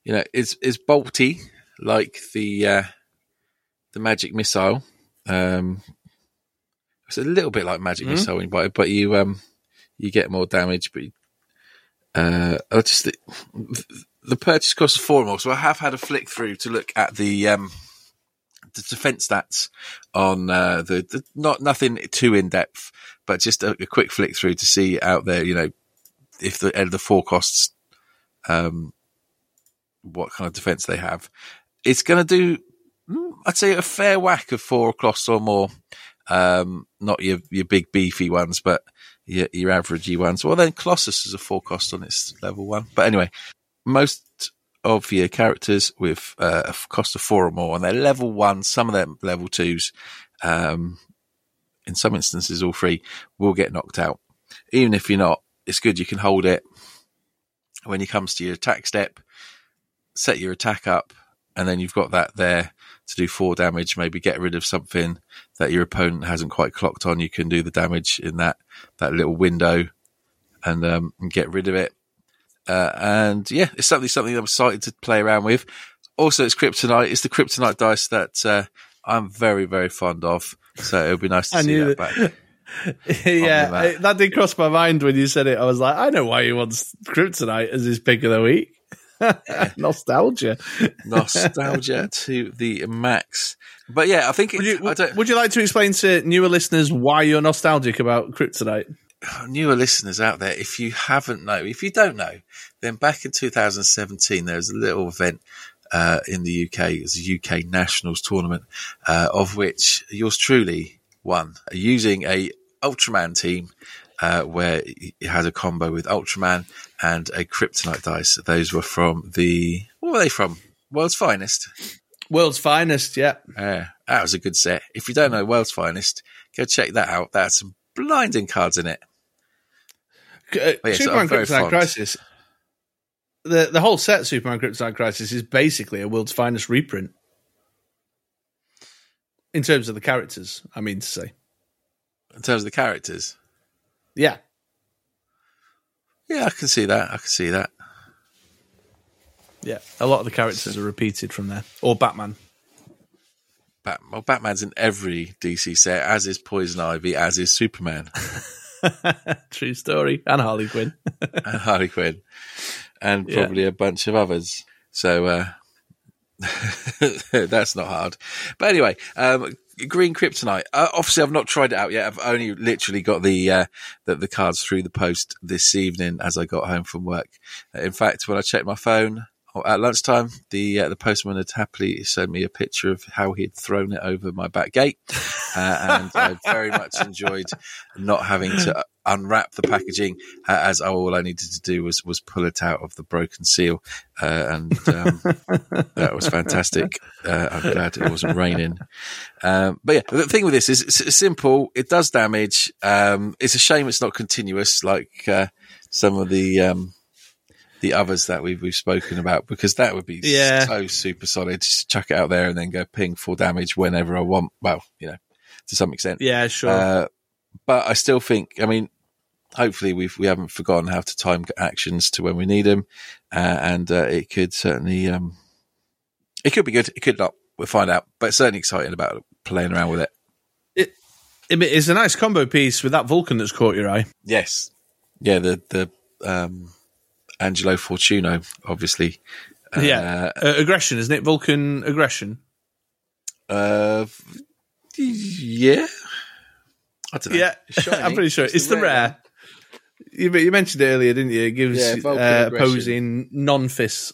B: you know, it's it's bolty like the uh, the magic missile. Um, it's a little bit like magic
A: Mhm.
B: missile, when you buy it, but you um you get more damage. But you- uh, I just the, the purchase cost is four more, so I have had a flick through to look at the um the defense stats on uh, the, the not nothing too in depth, but just a, a quick flick through to see out there, you know, if the the four costs um what kind of defense they have. It's going to do, mm, I'd say, a fair whack of four costs or more. Um, not your your big beefy ones, but your your averagey ones. Well, then Colossus is a four cost on its level one. But anyway, most of your characters with uh, a cost of four or more, and they're level one. Some of them level twos. Um, in some instances, all three will get knocked out. Even if you're not, it's good you can hold it when it comes to your attack step set your attack up, and then you've got that there to do four damage. Maybe get rid of something that your opponent hasn't quite clocked on. You can do the damage in that that little window, and, um, and get rid of it. Uh, and yeah, it's something something I'm excited to play around with. Also, it's kryptonite. It's the kryptonite dice that uh, I'm very very fond of. So it'll be nice to see that
A: that-
B: back. <laughs>
A: yeah,
B: that.
A: That did cross my mind when you said it. I was like, I know why he wants Kryptonite as his pick of the week. <laughs> Nostalgia.
B: Nostalgia <laughs> to the max. But yeah, I think it,
A: Would you,
B: I don't,
A: would you like to explain to newer listeners why you're nostalgic about Kryptonite?
B: Newer listeners out there, if you haven't know, if you don't know, then back in 2017 there was a little event uh, in the UK. It was a UK Nationals tournament, uh, of which yours truly won using a Ultraman team. Uh, where it had a combo with Ultraman and a Kryptonite dice. Those were from the, what were they from? World's Finest.
A: World's finest, yeah.
B: Yeah, that was a good set. If you don't know World's Finest, go check that out. That's some blinding cards in it.
A: Uh,
B: yes,
A: Superman
B: I'm
A: Kryptonite. Crisis. The the whole set Superman Kryptonite Crisis is basically a world's finest reprint. In terms of the characters, I mean to say.
B: In terms of the characters,
A: Yeah.
B: Yeah, I can see that. I can see that.
A: Yeah. A lot of the characters are repeated from there. Or Batman.
B: Bat- well, Batman's in every DC set, as is Poison Ivy, as is Superman <laughs> <laughs>
A: True story. And Harley Quinn. <laughs>
B: and Harley Quinn, and
A: Yeah.
B: probably a bunch of others. So uh, <laughs> that's not hard. But anyway, um, Green Kryptonite. Uh, obviously, I've not tried it out yet. I've only literally got the, uh, the the cards through the post this evening as I got home from work. In fact, when I checked my phone at lunchtime, the uh, the postman had happily sent me a picture of how he had thrown it over my back gate, uh, and I very much enjoyed not having to unwrap the packaging, uh, as all I needed to do was was pull it out of the broken seal, uh, and um, that was fantastic. Uh, I'm glad it wasn't raining. Um, but yeah, the thing with this is it's simple. It does damage. Um, it's a shame it's not continuous like uh, some of the um, the others that we've we've spoken about because that would be
A: Yeah.
B: so super solid. Just chuck it out there and then go ping for damage whenever I want. Well, you know, to some extent.
A: yeah, sure.
B: Uh, but I still think, I mean, hopefully we've we haven't forgotten how to time actions to when we need them, uh, and uh, it could certainly um, it could be good. It could not. We'll find out. But certainly excited about playing around with it.
A: it, it's a nice combo piece with that Vulcan that's caught your eye.
B: Yes, yeah. The the um, Angelo Fortunato, obviously. Uh,
A: yeah. Uh, aggression, isn't it? Vulcan aggression.
B: Uh, yeah. I don't know.
A: Yeah. <laughs> I'm pretty sure it's the rare. You, you mentioned it earlier, didn't you? It gives
B: Yeah,
A: uh, opposing non-fists.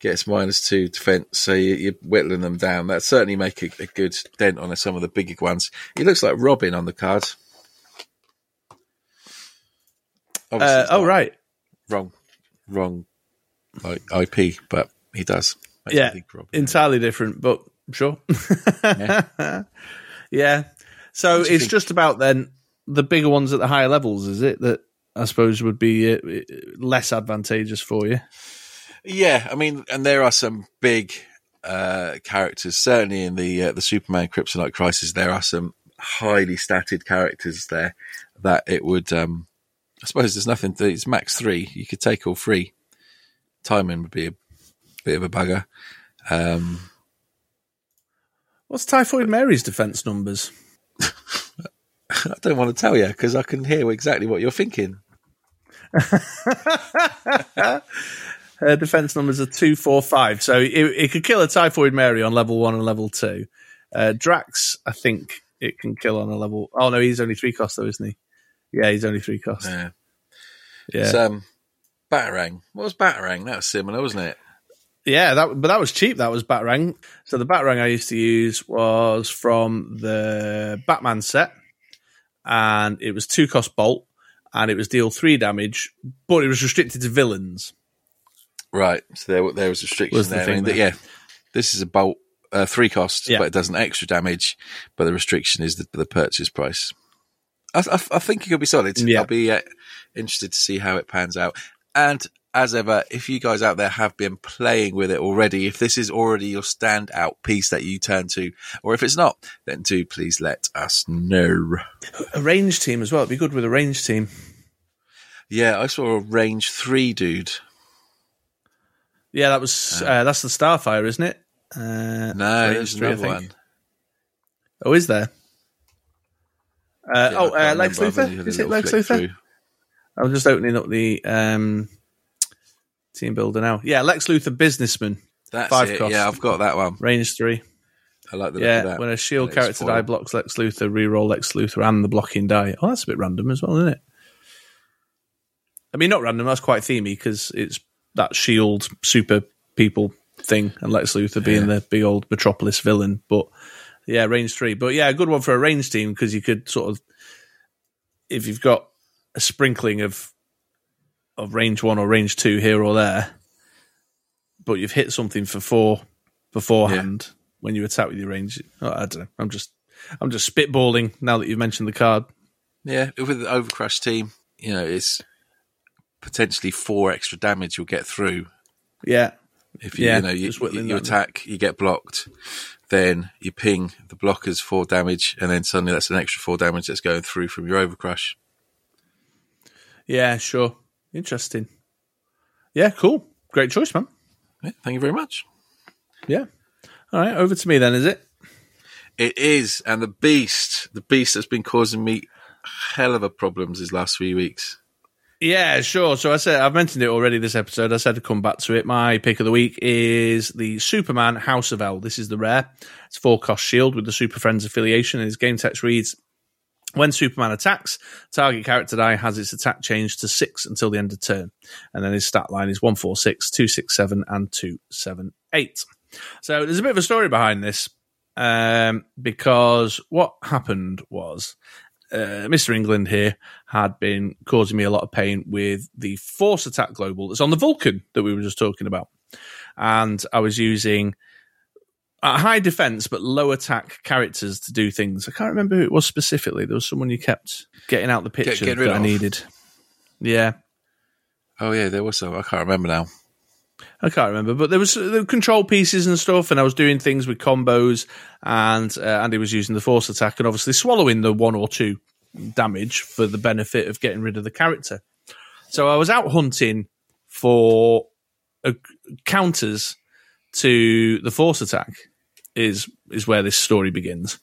B: gets minus two defense, so you, you're whittling them down. That certainly make a, a good dent on some of the bigger ones. He looks like Robin on the card.
A: Uh, oh right,
B: wrong, wrong, like IP, but he does. Makes
A: yeah, entirely different, but sure.
B: Yeah. <laughs>
A: yeah. So
B: What do you
A: it's
B: think?
A: just about then the bigger ones at the higher levels, is it? That I suppose would be uh, less advantageous for you.
B: Yeah, I mean, and there are some big uh, characters. Certainly in the uh, the Superman Kryptonite Crisis, there are some highly statted characters there that it would. Um, I suppose there's nothing. To, it's max three. You could take all three. Timing would be a bit of a bugger. Um,
A: What's Typhoid Mary's defense numbers? <laughs>
B: I don't want to tell you because I can hear exactly what you're thinking. <laughs>
A: Her defense numbers are two, four, five. So it, it could kill a Typhoid Mary on level one and level two. Uh, Drax, I think it can kill on a level. Oh no, he's only three cost though, isn't he? Yeah, he's only three cost.
B: Yeah.
A: Yeah,
B: It's, um, Batarang. What was Batarang? That was similar, wasn't it?
A: yeah. That but that was cheap. That was Batarang. So the Batarang I used to use was from the Batman set, and it was two cost bolt, and it was deal three damage, but it was restricted to villains.
B: Right. So there, there was restrictions
A: Was the
B: there. I
A: thing
B: mean,
A: there.
B: yeah, this is a bolt, uh, three cost,
A: Yeah.
B: but it does an extra damage. But the restriction is the, the purchase price. I, I, I think it could be solid.
A: Yeah.
B: I'll be uh, interested to see how it pans out. And as ever, if you guys out there have been playing with it already, if this is already your standout piece that you turn to, or if it's not, then do please let us know.
A: A range team as well. It'd be good with a range team.
B: Yeah, I saw a range three dude.
A: Yeah, that was uh, that's the Starfire, isn't it? Uh,
B: No,
A: range
B: there's
A: three,
B: another one.
A: Oh, is there? Uh,
B: Yeah,
A: oh, uh, Lex
B: remember. I've only
A: Luthor. Is it Lex Luthor?
B: through.
A: I'm just opening up the um, team builder now. Yeah, Lex Luthor, businessman,
B: That's
A: Five
B: it.
A: cost.
B: Yeah, I've got that one.
A: range three.
B: I like the look of
A: Yeah,
B: that.
A: when a shield character die blocks Lex Luthor, reroll Lex Luthor and the blocking die. Oh, that's a bit random as well, isn't it? I mean, not random. That's quite themey because it's that shield super people thing, and Lex Luthor being the big old Metropolis villain. But yeah, range three. But yeah, a good one for a range team because you could sort of, if you've got a sprinkling of of range one or range two here or there, but you've hit something for four beforehand when you attack with your range. oh, I don't know. I'm just I'm just spitballing now that you've mentioned the card.
B: Yeah, with the Overcrush team, you know, it's potentially four extra damage you'll get through
A: Yeah,
B: if you,
A: Yeah,
B: you know you, you attack, you get blocked, then you ping the blockers for damage, and then suddenly that's an extra four damage that's going through from your Overcrush.
A: yeah, sure. Interesting. Yeah, cool. Great choice, man.
B: Yeah, thank you very much.
A: Yeah. All right, over to me then, is it?
B: It is, and the beast, the beast that's been causing me hell of a problems these last few weeks.
A: Yeah, sure. So I said I've mentioned it already this episode. I said to come back to it. My pick of the week is the Superman House of El. This is the rare. It's four cost shield with the Super Friends affiliation. And his game text reads when Superman attacks, target character die has its attack changed to six until the end of turn. And then his stat line is 146, 267, and 278. So there's a bit of a story behind this um, because what happened was uh, Mr. England here had been causing me a lot of pain with the force attack global that's on the Vulcan that we were just talking about. And I was using a high defense but low attack characters to do things. I can't remember who it was specifically. There was someone you kept getting out the picture
B: get rid
A: that I needed. Yeah,
B: Oh yeah, there was some. I can't remember now.
A: I can't remember, but there was there were control pieces and stuff, and I was doing things with combos, and uh, Andy was using the force attack, and obviously swallowing the one or two damage for the benefit of getting rid of the character. So I was out hunting for uh, counters to the force attack. Is is where this story begins,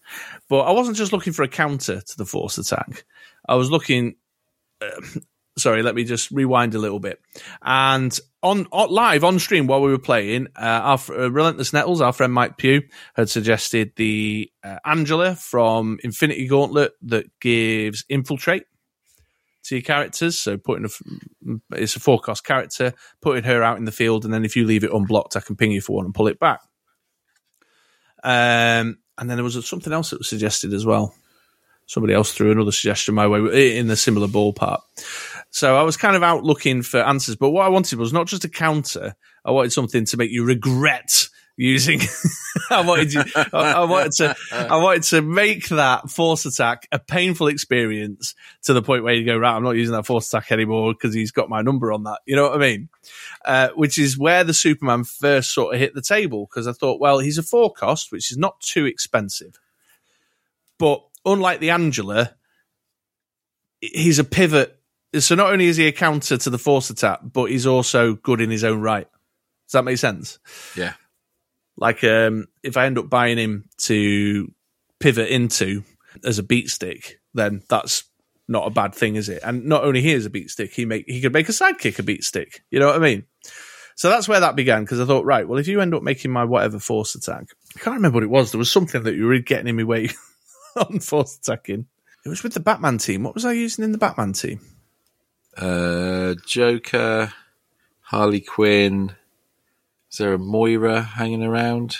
A: but I wasn't just looking for a counter to the force attack. I was looking sorry, let me just rewind a little bit. And on, on live on stream while we were playing, uh, our uh, Relentless Nettles, our friend Mike Pugh, had suggested the uh, Angela from Infinity Gauntlet that gives infiltrate to your characters. So putting a, f- it's a four cost character, putting her out in the field, and then if you leave it unblocked, I can ping you for one and pull it back. Um, and then there was something else that was suggested as well somebody else threw another suggestion my way in the similar ballpark. So I was kind of out looking for answers, but what I wanted was not just a counter. I wanted something to make you regret using. <laughs> I wanted you, I, I wanted to, I wanted to make that force attack a painful experience to the point where you go, right, I'm not using that force attack anymore because he's got my number on that. You know what I mean? Uh, which is where the Superman first sort of hit the table because I thought, well, he's a four cost, which is not too expensive, but unlike the Angela, he's a pivot. So not only is he a counter to the force attack, but he's also good in his own right. Does that make sense?
B: Yeah.
A: Like, um, if I end up buying him to pivot into as a beat stick, then that's not a bad thing, is it? And not only he is a beat stick, he make he could make a sidekick a beat stick. You know what I mean? So that's where that began because I thought, right, well, if you end up making my whatever force attack, I can't remember what it was. There was something that you were getting in my way <laughs> on force attacking. It was with the Batman team. What was I using in the Batman team?
B: Uh, Joker, Harley Quinn. Is there a Moira hanging around?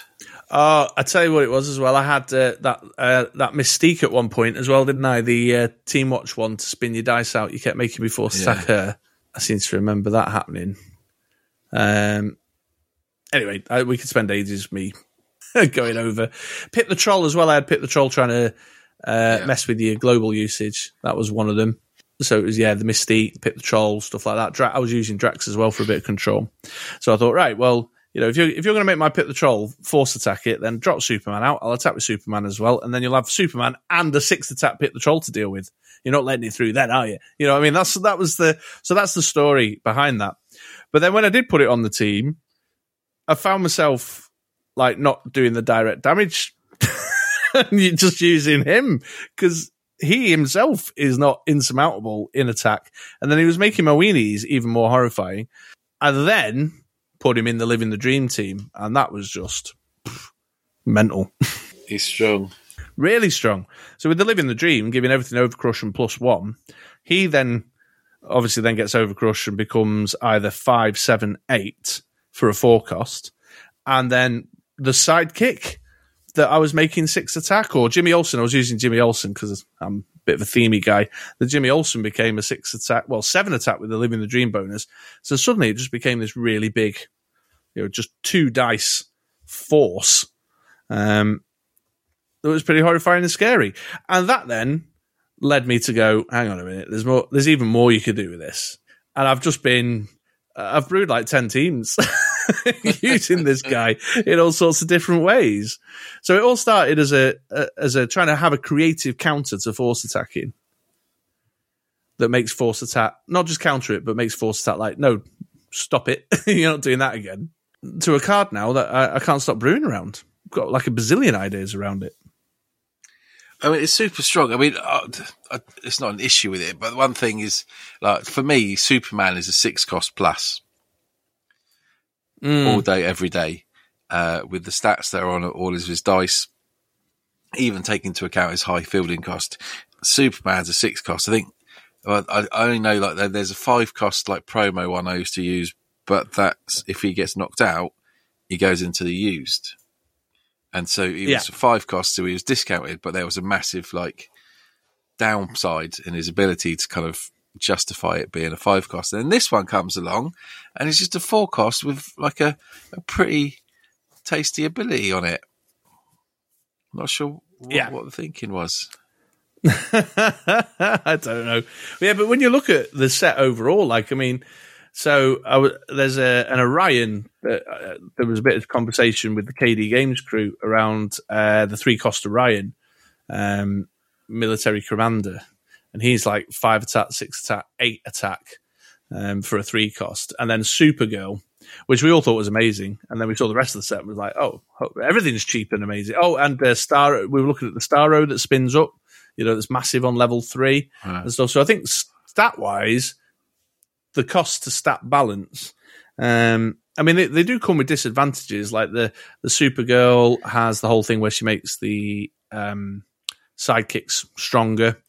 A: Oh, I tell you what it was as well. I had uh, that uh, that Mystique at one point as well, didn't I? The uh, Team Watch one to spin your dice out. You kept making me force attack her. I seem to remember that happening. Um. Anyway, I, we could spend ages me <laughs> going over Pip the Troll as well. I had Pip the Troll trying to uh, mess with your global usage. That was one of them. So it was yeah, the Mystique, the Troll, stuff like that. Dra- I was using Drax as well for a bit of control. So I thought, right, well, you know, if you're if you're going to make my Pip the Troll force attack it, then drop Superman out. I'll attack with Superman as well, and then you'll have Superman and a sixth attack Pip the Troll to deal with. You're not letting it through then, are you? You know, I mean, that's that was the so that's the story behind that. But then when I did put it on the team, I found myself like not doing the direct damage <laughs> just using him because he himself is not insurmountable in attack. And then he was making my weenies even more horrifying. And then put him in the Living the Dream team. And that was just pff, mental. <laughs>
B: He's strong.
A: really strong. So with the Living the Dream, giving everything Overcrush and plus one, he then obviously then gets Overcrush and becomes either five, seven, eight for a four cost. And then the sidekick that I was making six attack, or Jimmy Olsen. I was using Jimmy Olsen because I'm a bit of a themey guy. The Jimmy Olsen became a six attack, well, seven attack with the Living the Dream bonus. So suddenly it just became this really big, you know, just two dice force. Um, that was pretty horrifying and scary. And that then led me to go, hang on a minute, there's more, there's even more you could do with this. And I've just been, uh, I've brewed like 10 teams <laughs> <laughs> using this guy in all sorts of different ways. So it all started as a, a, as a trying to have a creative counter to force attacking that makes force attack, not just counter it, but makes force attack like, no, stop it. <laughs> You're not doing that again. To a card now that I, I can't stop brewing around. I've got like a bazillion ideas around it.
B: I mean, it's super strong. I mean, uh, uh, it's not an issue with it, but one thing is, like, for me, Superman is a six cost plus
A: Hmm.
B: all day, every day, uh, with the stats that are on all of his dice, even taking into account his high fielding cost. Superman's a six cost. I think, well, I, I only know like there's a five cost like promo one I used to use, but that's if he gets knocked out, he goes into the used. And so he
A: Yeah.
B: was five cost, so he was discounted, but there was a massive like downside in his ability to kind of justify it being a five cost. And then this one comes along and it's just a four cost with like a, a pretty tasty ability on it. Not sure what,
A: Yeah.
B: what the thinking was. <laughs>
A: I don't know. Yeah, but when you look at the set overall, like I mean, so I w- there's a an Orion. That, uh, there was a bit of conversation with the KD Games crew around uh, the three cost Orion um, military commander, and he's like five attack, six attack, eight attack um, for a three cost, and then Supergirl. Which we all thought was amazing, and then we saw the rest of the set and was like, "Oh, everything's cheap and amazing." Oh, and uh, Star, we were looking at the Starro that spins up, you know, that's massive on level three
B: Right.
A: and stuff. So I think stat wise, the cost to stat balance. Um, I mean, they, they do come with disadvantages. Like the the Supergirl has the whole thing where she makes the um, sidekicks stronger.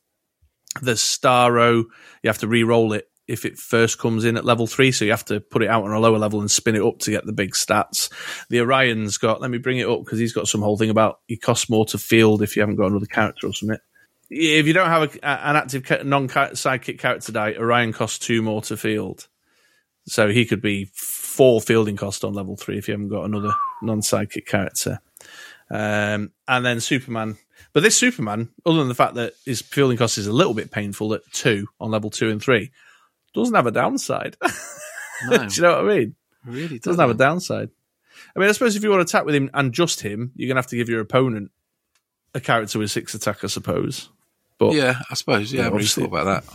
A: The Starro, you have to re-roll it if it first comes in at level three, so you have to put it out on a lower level and spin it up to get the big stats. The Orion's got, let me bring it up because he's got some whole thing about he costs more to field if you haven't got another character or something. If you don't have a, an active non sidekick character die, Orion costs two more to field. So he could be four fielding cost on level three if you haven't got another non sidekick character. Um, and then Superman. But this Superman, other than the fact that his fielding cost is a little bit painful at two on level two and three, doesn't have a downside. <laughs>
B: No,
A: Do you know what I mean?
B: really
A: doesn't have a downside. I mean, I suppose if you want to attack with him and just him, you're going to have to give your opponent a character with six attack, I suppose. But
B: Yeah, I suppose. Yeah,
A: Yeah,
B: I haven't really thought about that.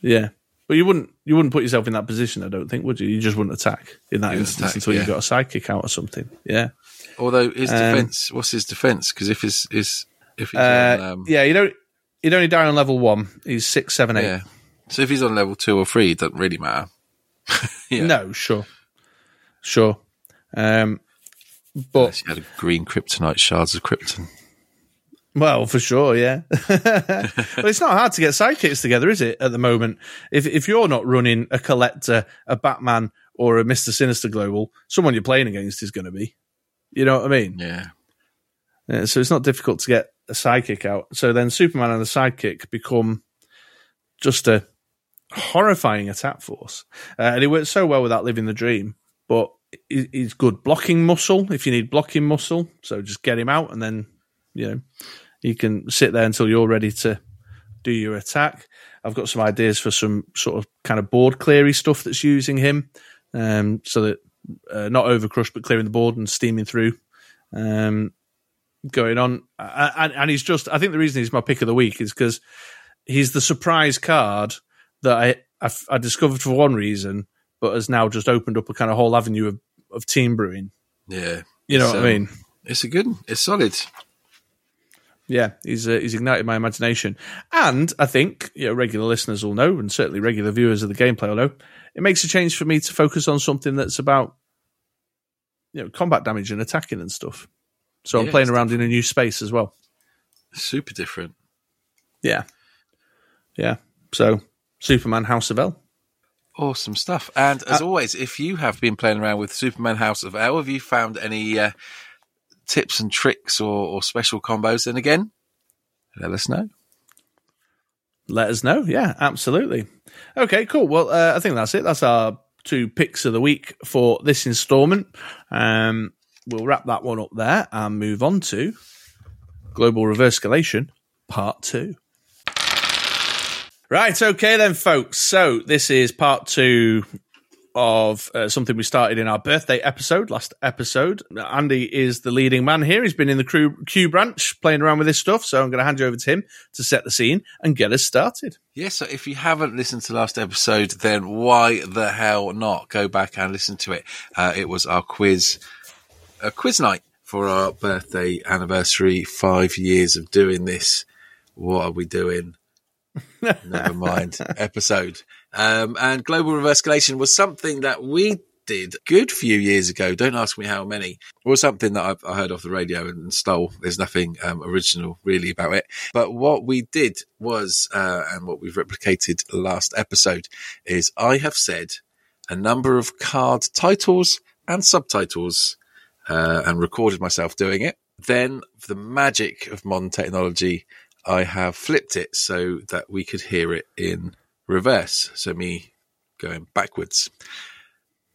A: Yeah, but you wouldn't you wouldn't put yourself in that position. I don't think, would you? You just wouldn't attack in that
B: You
A: instance
B: attack,
A: until
B: yeah.
A: you got a sidekick out or something. Yeah,
B: Although his
A: Um,
B: defense, what's his defense? Because if his is if he's
A: uh,
B: on, um,
A: yeah. You don't you'd only die on level one. He's six, seven, eight.
B: yeah. So if he's on level two or three, it doesn't really matter. <laughs> yeah.
A: No, sure, sure. Um, but
B: Unless he had a green kryptonite shards of krypton.
A: Well, for sure, yeah. <laughs> but it's not hard to get sidekicks together, is it? At the moment, if if you're not running a collector, a Batman, or a Mister Sinister Global, someone you're playing against is going to be. You know what I mean?
B: Yeah.
A: Uh, so it's not difficult to get a sidekick out. So then Superman and the sidekick become just a horrifying attack force, uh, and it works so well without living the dream. But he- he's good blocking muscle if you need blocking muscle. So just get him out, and then you know you can sit there until you're ready to do your attack. I've got some ideas for some sort of kind of board cleary stuff that's using him, um, so that uh, not over crush but clearing the board and steaming through. Um, going on, and, and he's just. I think the reason he's my pick of the week is because he's the surprise card that I, I I discovered for one reason, but has now just opened up a kind of whole avenue of, of team brewing.
B: Yeah.
A: You know
B: It's,
A: what I mean?
B: It's a good one. It's solid.
A: Yeah, he's uh, he's ignited my imagination, and I think you know regular listeners will know, and certainly regular viewers of the gameplay will know. It makes a change for me to focus on something that's about you know combat damage and attacking and stuff. So I'm playing around in a new space as well.
B: Super different.
A: Yeah, yeah. So Superman House of El.
B: Awesome stuff. And as
A: Uh,
B: always, if you have been playing around with Superman House of El, have you found any uh, tips and tricks or, or special combos? And again, let us know.
A: Let us know. Yeah, absolutely. Okay, cool. Well, uh, I think that's it. That's our two picks of the week for this installment. Um, we'll wrap that one up there and move on to Global Reverse Escalation Part 2. Right, okay then, folks. So this is part two of uh, something we started in our birthday episode, last episode. Andy is the leading man here. He's been in the crew Q branch playing around with this stuff. So I'm going to hand you over to him to set the scene and get us started.
B: Yes, so if you haven't listened to last episode, then why the hell not? Go back and listen to it. Uh, it was our quiz, a quiz night for our birthday anniversary, five years of doing this. What are we doing? <laughs> Never mind. Episode. Um, and global reverse escalation was something that we did good few years ago. Don't ask me how many. Was something that I, I heard off the radio and stole. There's nothing um, original really about it. But what we did was, uh, and what we've replicated last episode, is I have said a number of card titles and subtitles uh, and recorded myself doing it. Then, the magic of modern technology, I have flipped it so that we could hear it in reverse. So, me going backwards.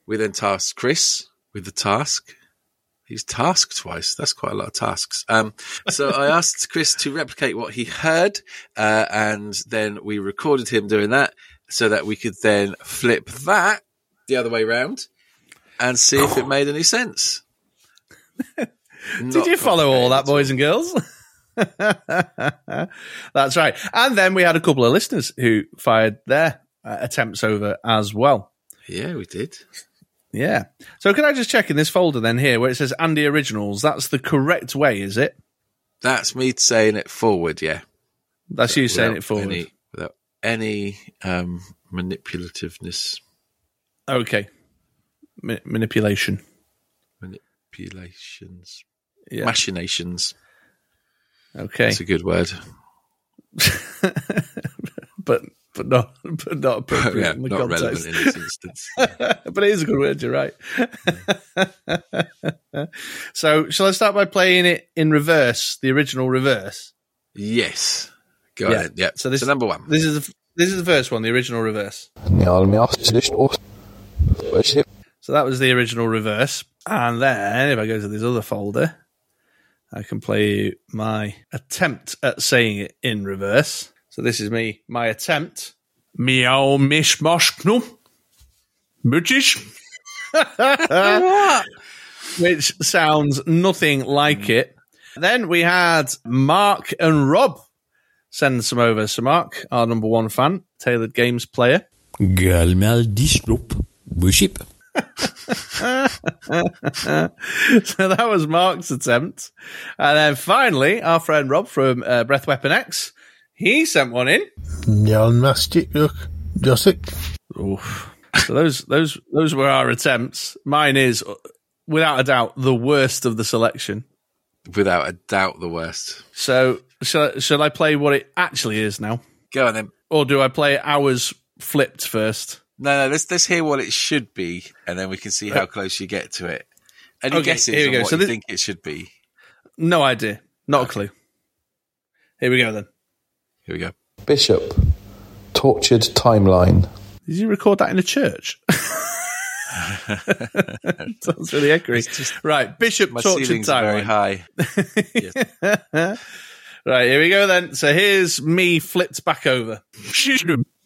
B: We then tasked Chris with the task. He's tasked twice. That's quite a lot of tasks. Um, so I <laughs> asked Chris to replicate what he heard, uh, and then we recorded him doing that so that we could then flip that the other way round and see if it made any sense. <laughs>
A: Did you follow all that, boys and girls? <laughs> That's right. And then we had a couple of listeners who fired their uh, attempts over as well.
B: Yeah, we did.
A: Yeah. So can I just check in this folder then here where it says Andy Originals? That's the correct way, is it?
B: That's me saying it forward, yeah.
A: That's you saying it forward.
B: Any, without any um, manipulativeness,
A: Okay. Ma- manipulation.
B: manipulations,
A: Yeah.
B: machinations.
A: Okay.
B: That's a good word. <laughs>
A: but but not but not appropriate
B: yeah,
A: in the
B: not
A: context.
B: relevant in this instance. <laughs>
A: but it is a good word. You're right. <laughs> so shall I start by playing it in reverse, the original reverse?
B: yes. Go
A: Yeah.
B: ahead. Yeah.
A: So this- is
B: number one.
A: This is the, this is the first one, the original reverse.
E: Njálmjástist
A: So that was the original reverse. And then if I go to this other folder, I can play my attempt at saying it in reverse. So this is me, my attempt. Meow mish mosh knum. Mutchish. <laughs> Which sounds nothing like hmm. it. Then we had Mark and Rob send some over. So Mark, our number one fan, Tailored Games player.
E: Gálmjáldíslúp Buship <laughs>
A: so that was Mark's attempt. And then finally, our friend Rob from uh, Breath Weapon X, he sent one in.
F: Njálmjástist Josik.
A: Oof. So those those those were our attempts. Mine is, uh, without a doubt, the worst of the selection.
B: Without a doubt, the worst.
A: So shall I, shall I play what it actually is now,
B: Go on then.
A: or do I play ours flipped first?
B: No, no. Let's let's hear what it should be, and then we can see how uh, close you get to it. Any
A: Okay,
B: guesses
A: here we go.
B: what
A: So
B: you
A: this-
B: think it should be?
A: No idea, not a clue. Here we go then.
B: Here we go.
E: Bishop Tortured Timeline
A: Did you record that in a church? <laughs> Sounds really echoey. right, Bishop
B: My
A: tortured
B: ceilings are very
A: timeline.
B: high. <laughs>
A: Right, here we go then. So here's me flipped back over. <laughs>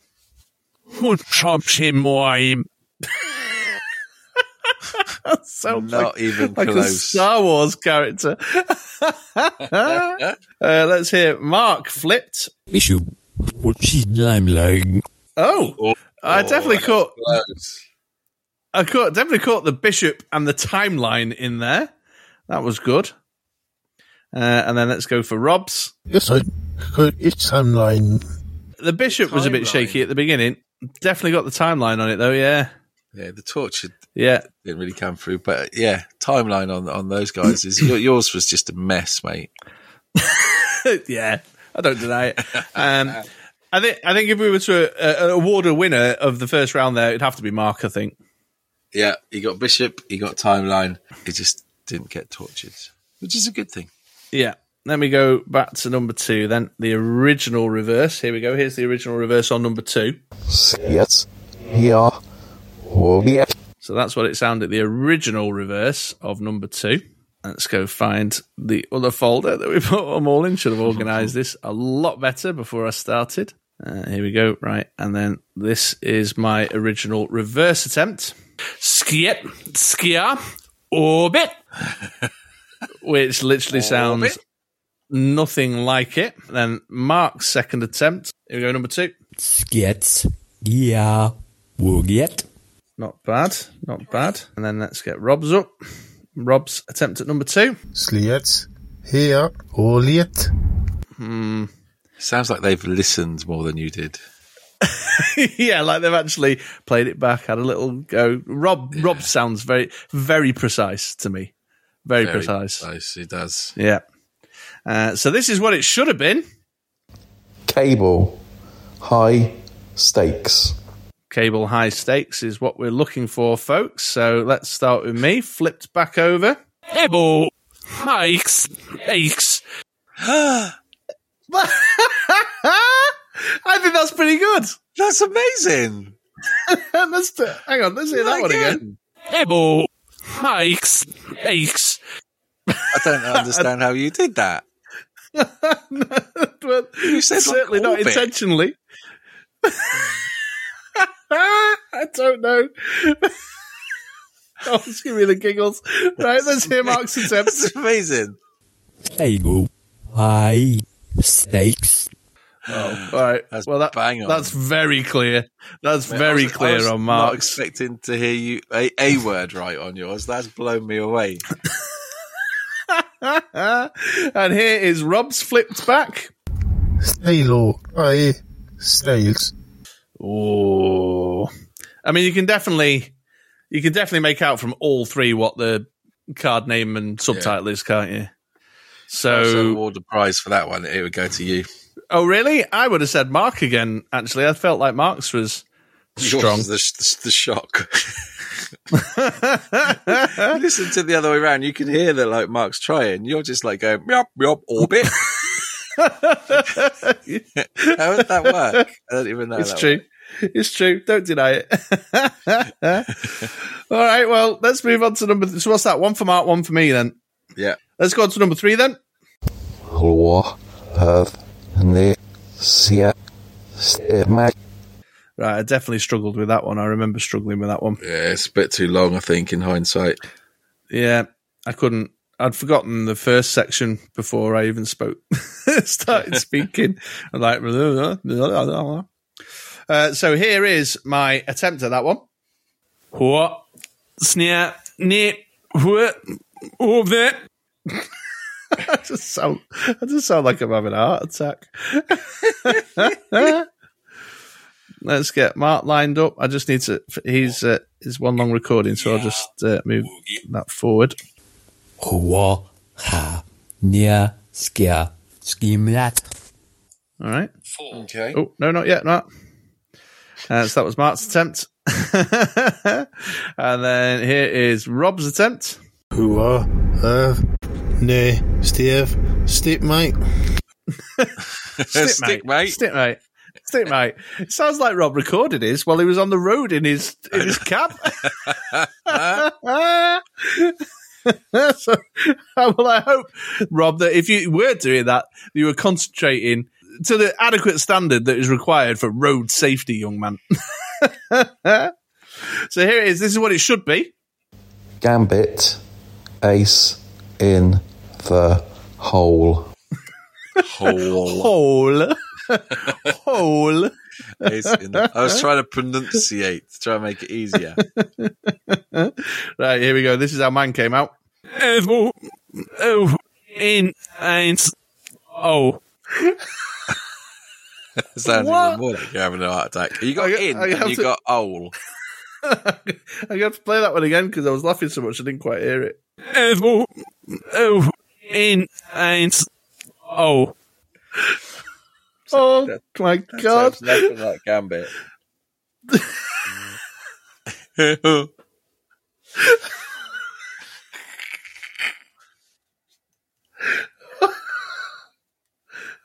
A: That sounds
B: Not
A: like,
B: even
A: like a. Star Wars character. <laughs> uh, let's hear Mark flipped.
E: Bishop Timeline
A: Oh, I definitely caught.
B: Close.
A: I caught definitely caught the bishop and the timeline in there. That was good. Uh, and then let's go for Rob's.
F: Yes, I could. It's timeline.
A: The bishop was a bit shaky at the beginning. Definitely got the timeline on it though. Yeah,
B: Yeah, the torture
A: yeah.
B: didn't really come through, but yeah, timeline on on those guys is yours was just a mess, mate. <laughs>
A: yeah, I don't deny it. Um, I think I think if we were to uh, award a winner of the first round, there it'd have to be Mark. I think.
B: Yeah, he got Bishop, he got timeline. He just didn't get tortured, which is a good thing.
A: Yeah. Let me go back to number two. Then the original reverse. Here we go. Here's the original reverse on number two.
E: Yes Here Warrior
A: So that's what it sounded. The original reverse of number two. Let's go find the other folder that we <laughs> put them all in. Should have organised this a lot better before I started. Uh, here we go. Right. And then this is my original reverse attempt. Skiet, skia, orbit. <laughs> Which literally sounds
B: Orbit.
A: Nothing like it. Then Mark's second attempt. Here we go, number two.
E: Skets Ja Warrior
A: Not bad, not bad. And then let's get Rob's up. Rob's attempt at number two.
F: Slits. Here. Oliet. Hmm.
B: Sounds like they've listened more than you did. <laughs>
A: yeah, like they've actually played it back, had a little go. Rob Rob sounds very very precise to me. Very,
B: Very
A: precise.
B: Nice, he does.
A: Yeah. Uh, so this is what it should have been.
E: Cable. High stakes.
A: Cable high stakes is what we're looking for, folks. So let's start with me. Flipped back over.
G: Cable. high stakes. <laughs>
A: I think that's pretty good.
B: That's amazing. <laughs>
A: let's do, hang on, let's hear that one again.
G: Cable. high stakes.
B: I don't <laughs> understand how you did that. <laughs>
A: well,
B: You said like
A: certainly not intentionally. <laughs> I don't know. oh, it's giving me the giggles. Right, let's hear Mark's attempt. <laughs>
B: That's amazing.
E: Cable. High stakes.
A: All right.
B: That's
A: well, that,
B: bang on.
A: that's very clear. That's
B: I
A: very
B: was- I
A: clear
B: was
A: on
B: Not expecting to hear you a, a word right on yours. That's blown me away. <laughs>
A: and here is Rob's flipped back.
F: Stalo. High. Stales.
A: Oh, I mean, you can definitely, you can definitely make out from all three what the card name and subtitle is, can't you?
B: So,
A: So,
B: award the prize for that one. It would go to you.
A: oh really? I would have said Mark again. Actually, I felt like Mark's was strong.
B: Yours is the, the, the shock. <laughs> Listen to the other way around. You can hear that like Mark's trying. You're just like going yup yup orbit. <laughs> How would that work? I don't even know.
A: it's
B: that
A: true. It's true. Don't deny it. <laughs> all right. Well, let's move on to number. Th- so what's that? One for Mark, one for me. Then.
B: Yeah.
A: let's go on to number three. Then
E: Lwa. Earth. Ne. Sia. Stemag.
A: right. I definitely struggled with that one. I remember struggling with that one.
B: Yeah, it's a bit too long, I think, in hindsight.
A: Yeah, I couldn't. I'd forgotten the first section before I even spoke. <laughs> Started speaking. <laughs> I'm like, uh, so here is my attempt at that one.
G: What? Snap. Nip. What? Orbit.
A: I just sound, I just sound like I'm having a heart attack. <laughs> Let's get Mark lined up. I just need to. He's uh, is one long recording, so I'll just uh, move that forward.
E: Lwa. Ha. Nia. Skia. Skimlat.
A: All right.
B: Okay.
A: Oh no, not yet, not. Uh, so that was Mark's attempt, <laughs> and then here is Rob's attempt.
F: Hua. Earth. Ne. Steve. Stip, <laughs> mate.
B: Stick, mate.
A: Stick mate. <laughs> Stick mate. It sounds like Rob recorded his while he was on the road in his in his cab. <laughs> <laughs> so, well, I hope, Rob, that if you were doing that, you were concentrating to the adequate standard that is required for road safety, young man. so here it is. This is what it should be.
E: Gambit. Ace. In. The. Hole.
B: Hole.
A: Hole. Hole.
B: It's in- I was trying to pronunciate, to try and make it easier. <laughs>
A: Right, here we go. This is how mine came out.
G: Evo. Oh. In. Eins. Oh.
B: It sounds
A: What?
B: even more like you're having a heart attack. You got
A: I got-
B: in
A: I
B: and
A: have
B: you
A: to-
B: got owl. <laughs>
A: I got to play that one again because I was laughing so much I didn't quite hear it.
G: Evo. Oh. In. Eins. Oh.
A: Oh my god!
B: Sounds nothing like Gambit. <laughs>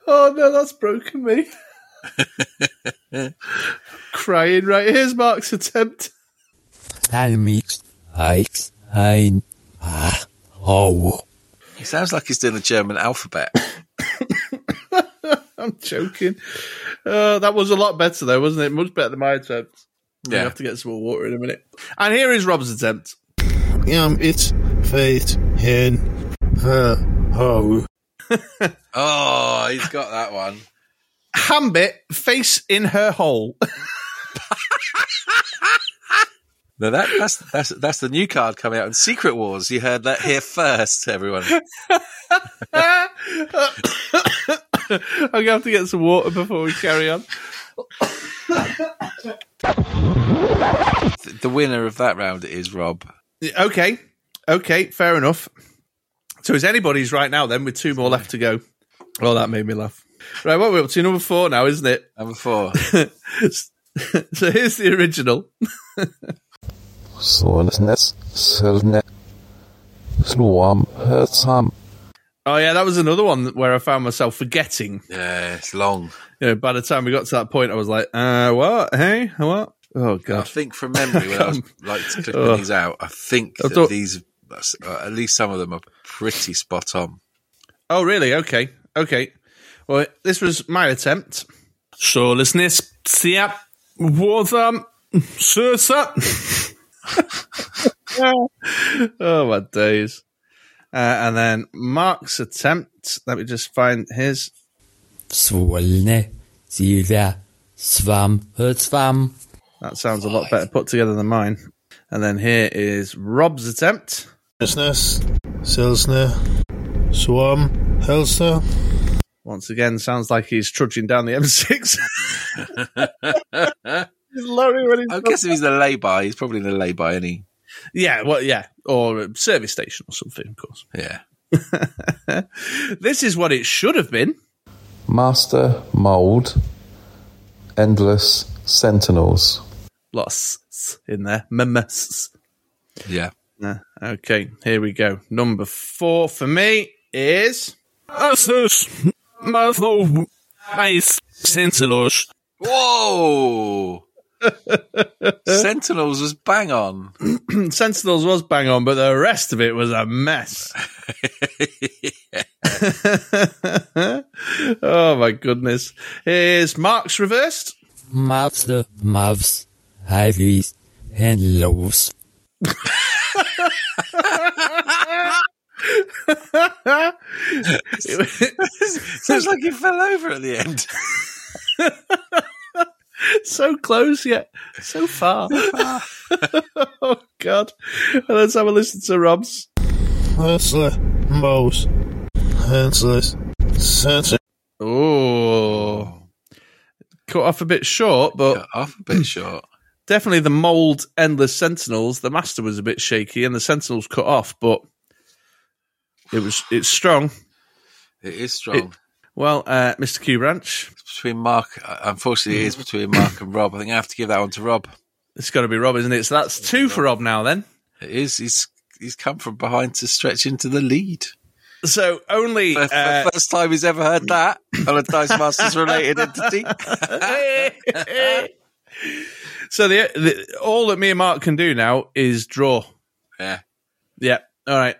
A: Oh no, that's broken me. <laughs> Crying. Right, here's Mark's attempt.
E: Talmix. Hikes. Ein. Ah. Oh.
B: He sounds like he's doing a German alphabet. <coughs> <laughs>
A: I'm joking. Uh, that was a lot better though, wasn't it? Much better than my attempt. You
B: Yeah.
A: have to get some more water in a minute. And here is Rob's attempt.
F: Yam. It's. Fate. Hen. The. Ho. <laughs>
B: Oh, he's got that one.
A: Hambit face in her hole. <laughs>
B: No, that, that's that's that's the new card coming out in Secret Wars. You heard that here first, everyone. <laughs>
A: I'm gonna have to get some water before we carry on.
B: the winner of that round is Rob.
A: Okay, okay, fair enough. So it's anybody's right now then, with two more left to go. Oh, that made me laugh. Right, what are we up to? Number four now, isn't it?
B: Number four. <laughs>
A: so here's the original. <laughs>
E: Sånnes sølvne slåam høtsam.
A: Oh yeah, that was another one where I found myself forgetting.
B: Yeah, it's long.
A: You know, by the time we got to that point, I was like, uh, what? Hey, what? Oh god.
B: I think from memory, when I was <laughs> like clipping
A: Ugh.
B: these out, I think
A: I
B: that
A: thought-
B: these, uh, at least some of them, are pretty spot on.
A: Oh really? Okay, okay. Well, this was my attempt.
G: Så listeners, siap, water, sursa. <laughs>
A: Oh my days. Uh, and then Mark's attempt. Let me just find his.
E: Svolne siva svam høtsvam.
A: That sounds a lot better put together than mine. And then here is Rob's attempt.
F: Business, Silsner, Swam, Helster,
A: Once again, sounds like he's trudging down the M6. <laughs> <laughs> He's lorry when he's
B: I guess if he's in a lay-by, he's probably in a lay-by, any.
A: Yeah, well, yeah, or a service station or something, of course.
B: Yeah. <laughs>
A: this is what it should have been.
E: Master mold. Endless sentinels.
A: Lots in there. Memes.
B: Yeah.
A: Yeah, Okay, here we go. Number four for me is
G: Asses, matho, ice, Sentinels.
B: Whoa! <laughs> Sentinels was bang on. <clears throat>
A: Sentinels was bang on, but the rest of it was a mess. <laughs> <laughs> oh my goodness. Is Mark's reversed.
E: Master mavs. Highways and lows.
B: Sounds like he fell over at the end. <laughs>
A: so close yet so far. <laughs> oh god. Let's have a listen to Rob's.
F: Hensler, Mose, Hensless, Sentinel,
A: Oh. Cut off a bit short, but
B: Cut off a bit short.
A: definitely the mold endless sentinels. The master was a bit shaky, and the sentinels cut off, but it was it's strong.
B: It is strong.
A: Well, uh, Mr. Q Branch,
B: between Mark, unfortunately, it is between Mark and Rob. I think I have to give that one to Rob.
A: it's got to be Rob, isn't it? So that's two for Rob now. Then,
B: It is. He's he's come from behind to stretch into the lead.
A: so only
B: For, for
A: uh,
B: the first time he's ever heard that on a Dice Masters related entity. <laughs>
A: so the, the all that me and Mark can do now is draw.
B: yeah.
A: Yeah. All right.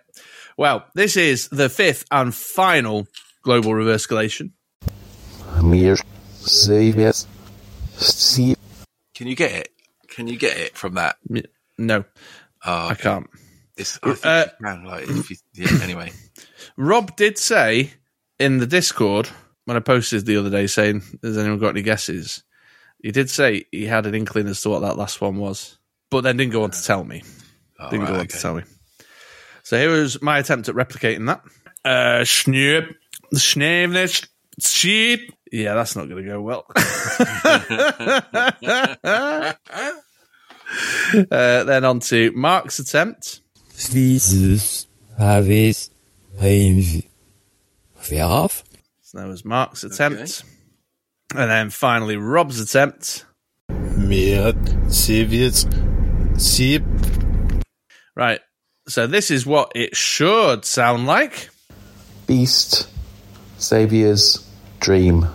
A: Well, this is the fifth and final global reverse escalation.
E: Mir. Saviors. See.
B: Can you get it? Can you get it from that?
A: No,
B: Oh,
A: I can't.
B: It's, I think
A: Uh,
B: you can, like, if you, yeah, anyway. <clears throat>
A: Rob did say in the Discord when I posted the other day saying, "Has anyone got any guesses?" He did say he had an inkling as to what that last one was, but then didn't go on to tell me.
B: Oh,
A: didn't
B: right,
A: go on
B: okay.
A: to tell me. So here was my attempt at replicating that.
G: Uh, snip, snavnes, sheep.
A: Yeah, that's not going to go well. <laughs> uh, then on to Mark's attempt.
E: Svisus. Havis. Heimv. Veraf.
A: So that was Mark's attempt. And then finally Rob's attempt.
F: Mir, Sivits, Sieb,
A: Right. So this is what it should sound like.
E: Beast. Saviors. Dream.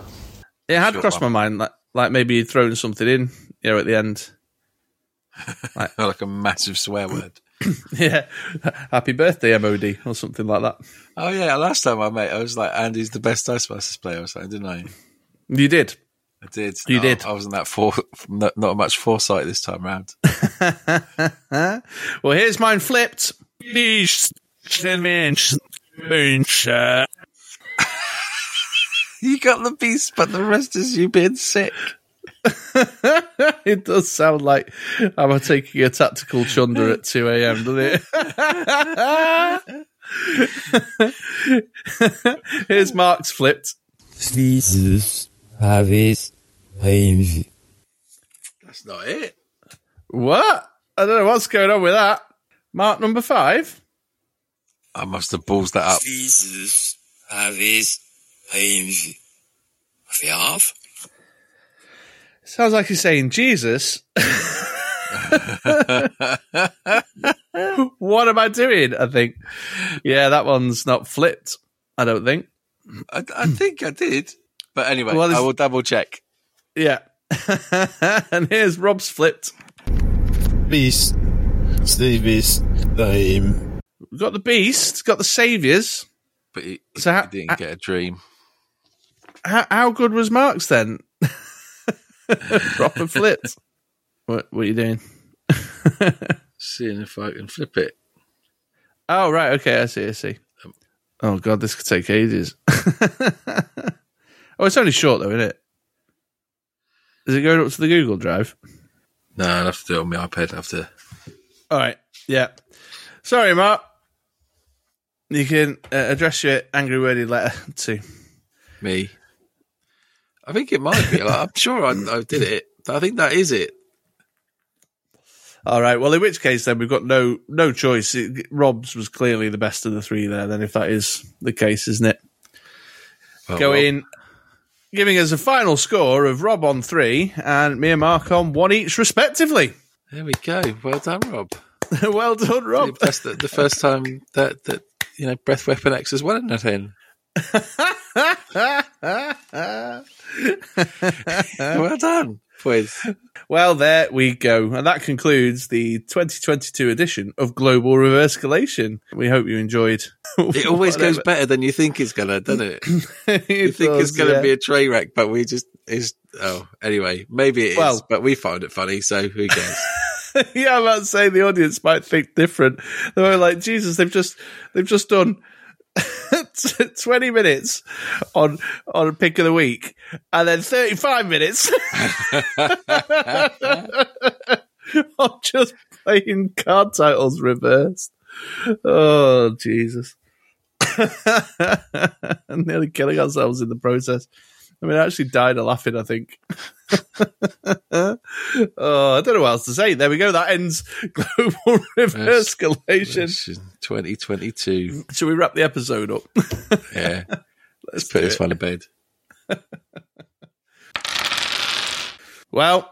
A: It had
B: Sure.
A: crossed my mind like, like maybe you'd thrown something in, you know, at the end. <laughs>
B: like a massive swear word. <clears throat>
A: Yeah. Happy birthday, MOD, or something like that.
B: Oh, yeah. Last time I met, I was like, Andy's the best Dice Masters player or something, didn't I?
A: You did.
B: I did.
A: You
B: No,
A: did.
B: I wasn't that for not, not much foresight this time round. <laughs>
A: well, here's mine flipped.
G: Beast, snavens, bunch,
B: You got the beast, but the rest is you being sick. <laughs>
A: it does sound like I'm taking a tactical chunder at 2 a.m., doesn't it? <laughs> Here's Mark's flipped.
E: Dieses Paris Heimweh.
B: That's not it.
A: What? I don't know what's going on with that. Mark number five.
B: I must have balls that up.
E: Dieses Paris Heimweh. Veraf?
A: Sounds like he's saying Jesus. what am I doing? I think. Yeah, that one's not flipped. I don't think.
B: I, I think I did. But anyway,
A: Well,
B: I will double check.
A: Yeah. <laughs> and here's Rob's flipped.
F: Beast. Stevie's name.
A: We've got the Beast, got the Saviors.
B: But he,
A: So
B: he
A: ha-
B: didn't
A: ha-
B: get a dream.
A: How, how good was Mark's then? <laughs> Proper flipped. What, what are you doing?
B: Seeing if I can flip it.
A: Oh, right. Okay. I see. I see. Oh, God. This could take ages. <laughs> oh, it's only short, though, isn't it? Is it going up to the Google Drive?
B: No, I'll have to do it on my iPad. Have to.
A: All right. Yeah. Sorry, Mark. You can uh, address your angry worded letter to.
B: Me. I think it might be. Like, I'm <laughs> sure I, I did it. I think that is it.
A: All right. Well, in which case, then we've got no no choice. It, Rob's was clearly the best of the three there. Then, if that is the case, isn't it?
B: Well,
A: Going, giving us a final score of Rob on three and me and Mark on one each, respectively.
B: there we go. Well done, Rob. <laughs>
A: well done, Rob.
B: That's the, the first time that, that you know Breath Weapon X has won anything. <laughs> <laughs> well done, boys.
A: well, there we go. And that concludes the 2022 edition of Global Reverse Escalation. We hope you enjoyed.
B: It <laughs> always goes better than you think it's gonna, doesn't it? <laughs> You think it's gonna be a train wreck, but we just is. Oh, anyway, maybe it is,
A: Well-
B: but we found it funny, so who cares?
A: yeah, I'm not saying the audience might think different. They were like, Jesus, they've just they've just done <laughs> 20 minutes on on a pick of the week, and then 35 minutes <laughs> on just playing card titles reversed. Oh Jesus! <laughs> Nearly killing ourselves in the process. I mean, I actually died of laughing. I think. <laughs> oh, I don't know what else to say. There we go. That ends global <laughs> reverse escalation.
B: 2022.
A: Should we wrap the episode up? <laughs>
B: Yeah, let's
A: do
B: put this one to bed.
A: Well,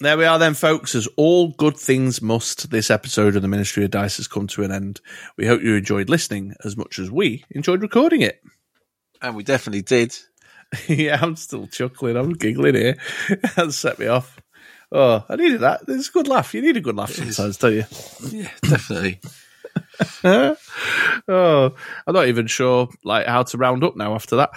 A: there we are then, folks. As all good things must, this episode of the Ministry of Dice has come to an end. We hope you enjoyed listening as much as we enjoyed recording it.
B: And we definitely did. <laughs>
A: yeah, I'm still chuckling. I'm giggling here. <laughs> that set me off. Oh, I needed that. It's a good laugh. You need a good laugh sometimes, don't you?
B: Yeah, definitely. <laughs>
A: oh, I'm not even sure like how to round up now after that.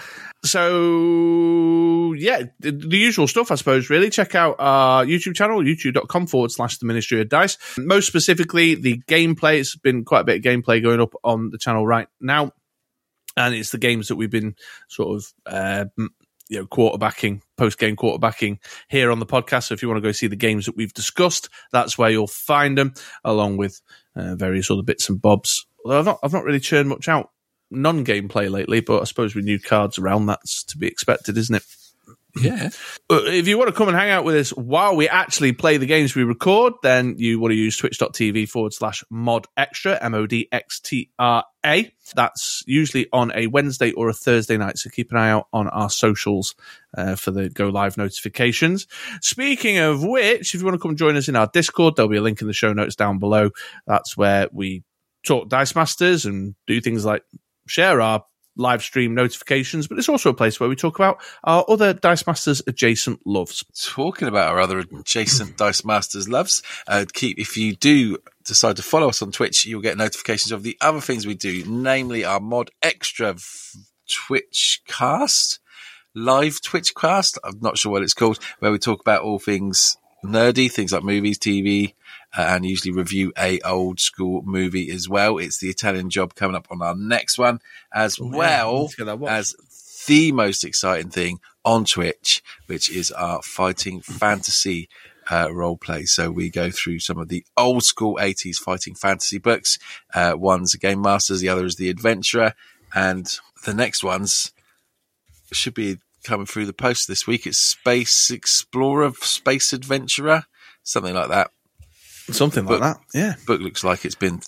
A: So yeah, the, the usual stuff, I suppose. Really, check out our YouTube channel, youtube.com forward slash the Ministry of Dice. Most specifically, the gameplay. It's been quite a bit of gameplay going up on the channel right now, and it's the games that we've been sort of. Uh, you know, quarterbacking, post game quarterbacking here on the podcast. So if you want to go see the games that we've discussed, that's where you'll find them, along with uh, various other bits and bobs. Although I've not, I've not really churned much out non gameplay lately, but I suppose with new cards around, that's to be expected, isn't it?
B: Yeah.
A: If you want to come and hang out with us while we actually play the games we record, then you want to use twitch.tv forward slash mod extra, M O D X T R A. That's usually on a Wednesday or a Thursday night. So keep an eye out on our socials uh, for the go live notifications. Speaking of which, if you want to come join us in our Discord, there'll be a link in the show notes down below. That's where we talk Dice Masters and do things like share our live stream notifications, but it's also a place where we talk about our other Dice Masters adjacent loves.
B: Talking about our other adjacent <laughs> Dice Masters loves, uh, keep if you do decide to follow us on Twitch, you'll get notifications of the other things we do, namely our Mod Extra v- Twitch cast, live Twitch cast. I'm not sure what it's called, where we talk about all things nerdy, things like movies, TV, and usually review a old school movie as well. It's the Italian Job coming up on our next one, as
A: Oh,
B: well
A: let's get that watched.
B: as the most exciting thing on Twitch, which is our fighting <laughs> fantasy uh, role play. So we go through some of the old school 80s fighting fantasy books. Uh, one's a Game Masters, the other is The Adventurer, and the next one's should be coming through the post this week. It's Space Explorer, Space Adventurer, something like that.
A: Something like that. Yeah.
B: Book looks like it's been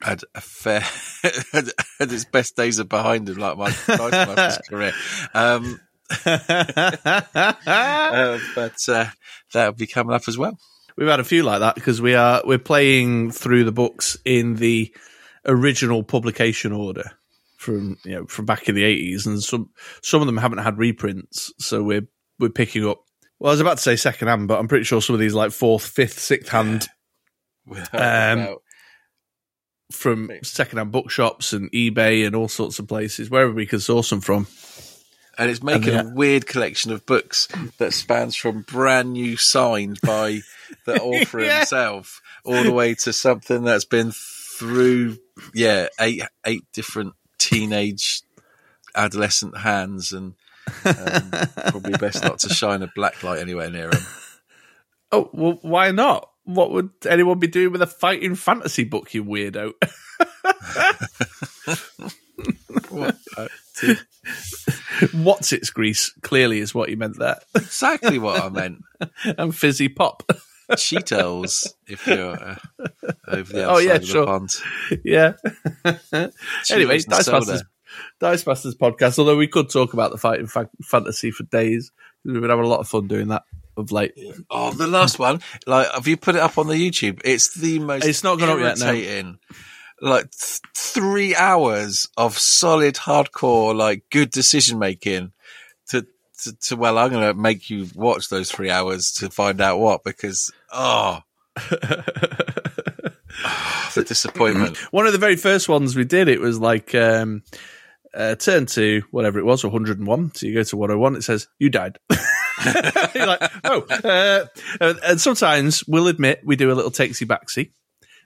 B: had a fair <laughs> had, had its best days are behind him, like my Masters <laughs> career. Um, <laughs> uh, but uh, that'll be coming up as well.
A: We've had a few like that because we are we're playing through the books in the original publication order from you know from back in the eighties, and some some of them haven't had reprints, so we're we're picking up. Well, I was about to say second hand, but I'm pretty sure some of these like fourth, fifth, sixth hand Um, from secondhand bookshops and eBay and all sorts of places wherever we can source them from.
B: and it's making
A: and
B: a weird collection of books that spans from brand new signed by the <laughs> author
A: Yeah.
B: himself all the way to something that's been through yeah eight eight different teenage adolescent hands and um, probably best not to <laughs> shine a black light anywhere near him
A: Oh well, why not? What would anyone be doing with a fighting fantasy book, you weirdo? <laughs>
B: What? <laughs>
A: What's its grease? Clearly, is what you meant there. <laughs>
B: exactly what I meant
A: and fizzy pop.
B: Cheetos if you're uh, over the
A: Oh, yeah, sure.
B: pond
A: yeah. anyway, Dice
B: soda.
A: Masters, Dice Masters podcast. Although we could talk about the fighting fa- fantasy for days, we've been having a lot of fun doing that of like
B: Oh, the last one. Like, have you put it up on the YouTube? It's the most.
A: It's not gone up yet, no.
B: Like th- three hours of solid, hardcore, like good decision making. To, to, to well, I'm going to make you watch those three hours to find out what because oh, <laughs> the disappointment. <clears throat>
A: One of the very first ones we did, it was like um, uh, turn to whatever it was, 101. So you go to 101, it says, You died. <laughs> <laughs> You're like, Oh. Uh, and- and sometimes we'll admit we do a little takesy backsy,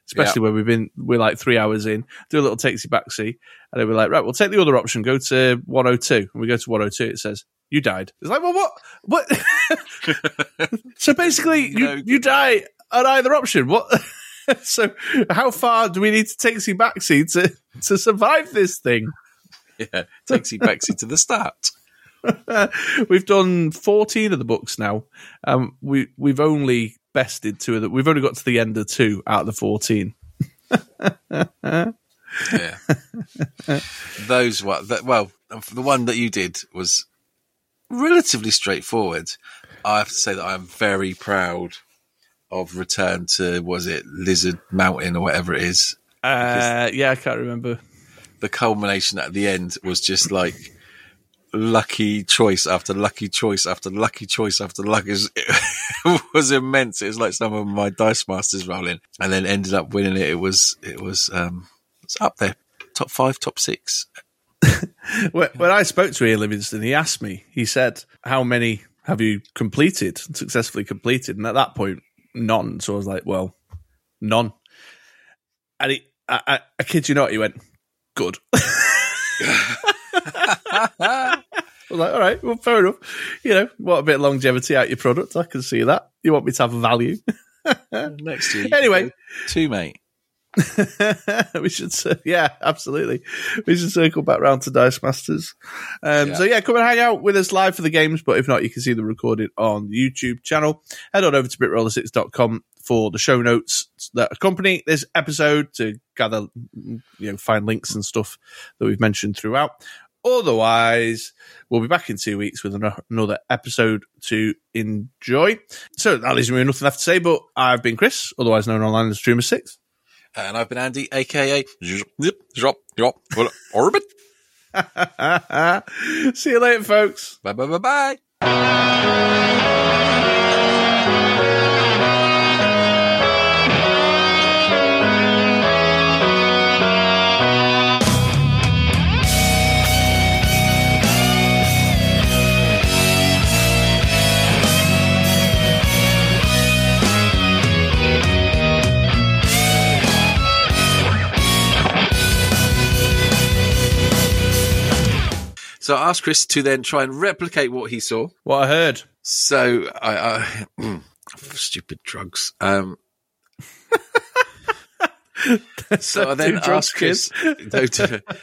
A: especially when we've been, we're like three hours in, do a little takesy backsy. And then we're like, Right, we'll take the other option, go to 102. And we go to 102, it says, You died. It's like, Well, what? What? <laughs> so basically, you,
B: No
A: you die at either option. What? <laughs> so how far do we need to take you backseat to to survive this thing?
B: Yeah, takes you back to the start. <laughs>
A: We've done fourteen of the books now. Um, we we've only bested two of them. We've only got to the end of two out of the fourteen.
B: Yeah, those that, well, the one that you did was relatively straightforward. I have to say that I'm very proud of Return to was it Lizard Mountain or whatever it is.
A: Uh, yeah, I can't remember.
B: The culmination at the end was just like lucky choice after lucky choice after lucky choice after lucky. It <laughs> was immense. It was like some of my dice masters rolling, and then ended up winning it. It was it was um it's up there, top five, top six. <laughs>
A: When, when I spoke to Ian Livingstone, he asked me. He said, "How many have you completed successfully completed?" And at that point, none. So I was like, "Well, none." And he, I, I, I kid you not, he went, "Good." <laughs> I was like, "All right, well, fair enough. You know, what a bit of longevity out your product? I can see that. You want me to have value." <laughs>
B: Next year, you
A: Anyway.
B: two mate. <laughs>
A: we should, yeah, absolutely. We should circle back round to Dice Masters. Um,
B: Yeah.
A: So yeah, come and hang out with us live for the games, but if not, you can see them recorded on the YouTube channel. Head on over to BritRoll6.com for the show notes that accompany this episode to gather, you know, find links and stuff that we've mentioned throughout. Otherwise, we'll be back in two weeks with another episode to enjoy. So that leaves me with nothing left to say, but I've been Chris, otherwise known online as Streamer6.
B: And I've been Andy, aka Zip, Drop, Drop, Orbit. <laughs>
A: See you later, folks.
B: Bye, bye, bye, bye. So I asked Chris to then try and replicate what he saw.
A: What I heard.
B: So I, I <clears throat> stupid drugs. Um, <laughs> so I then
A: drugs,
B: asked Chris. Do- <laughs>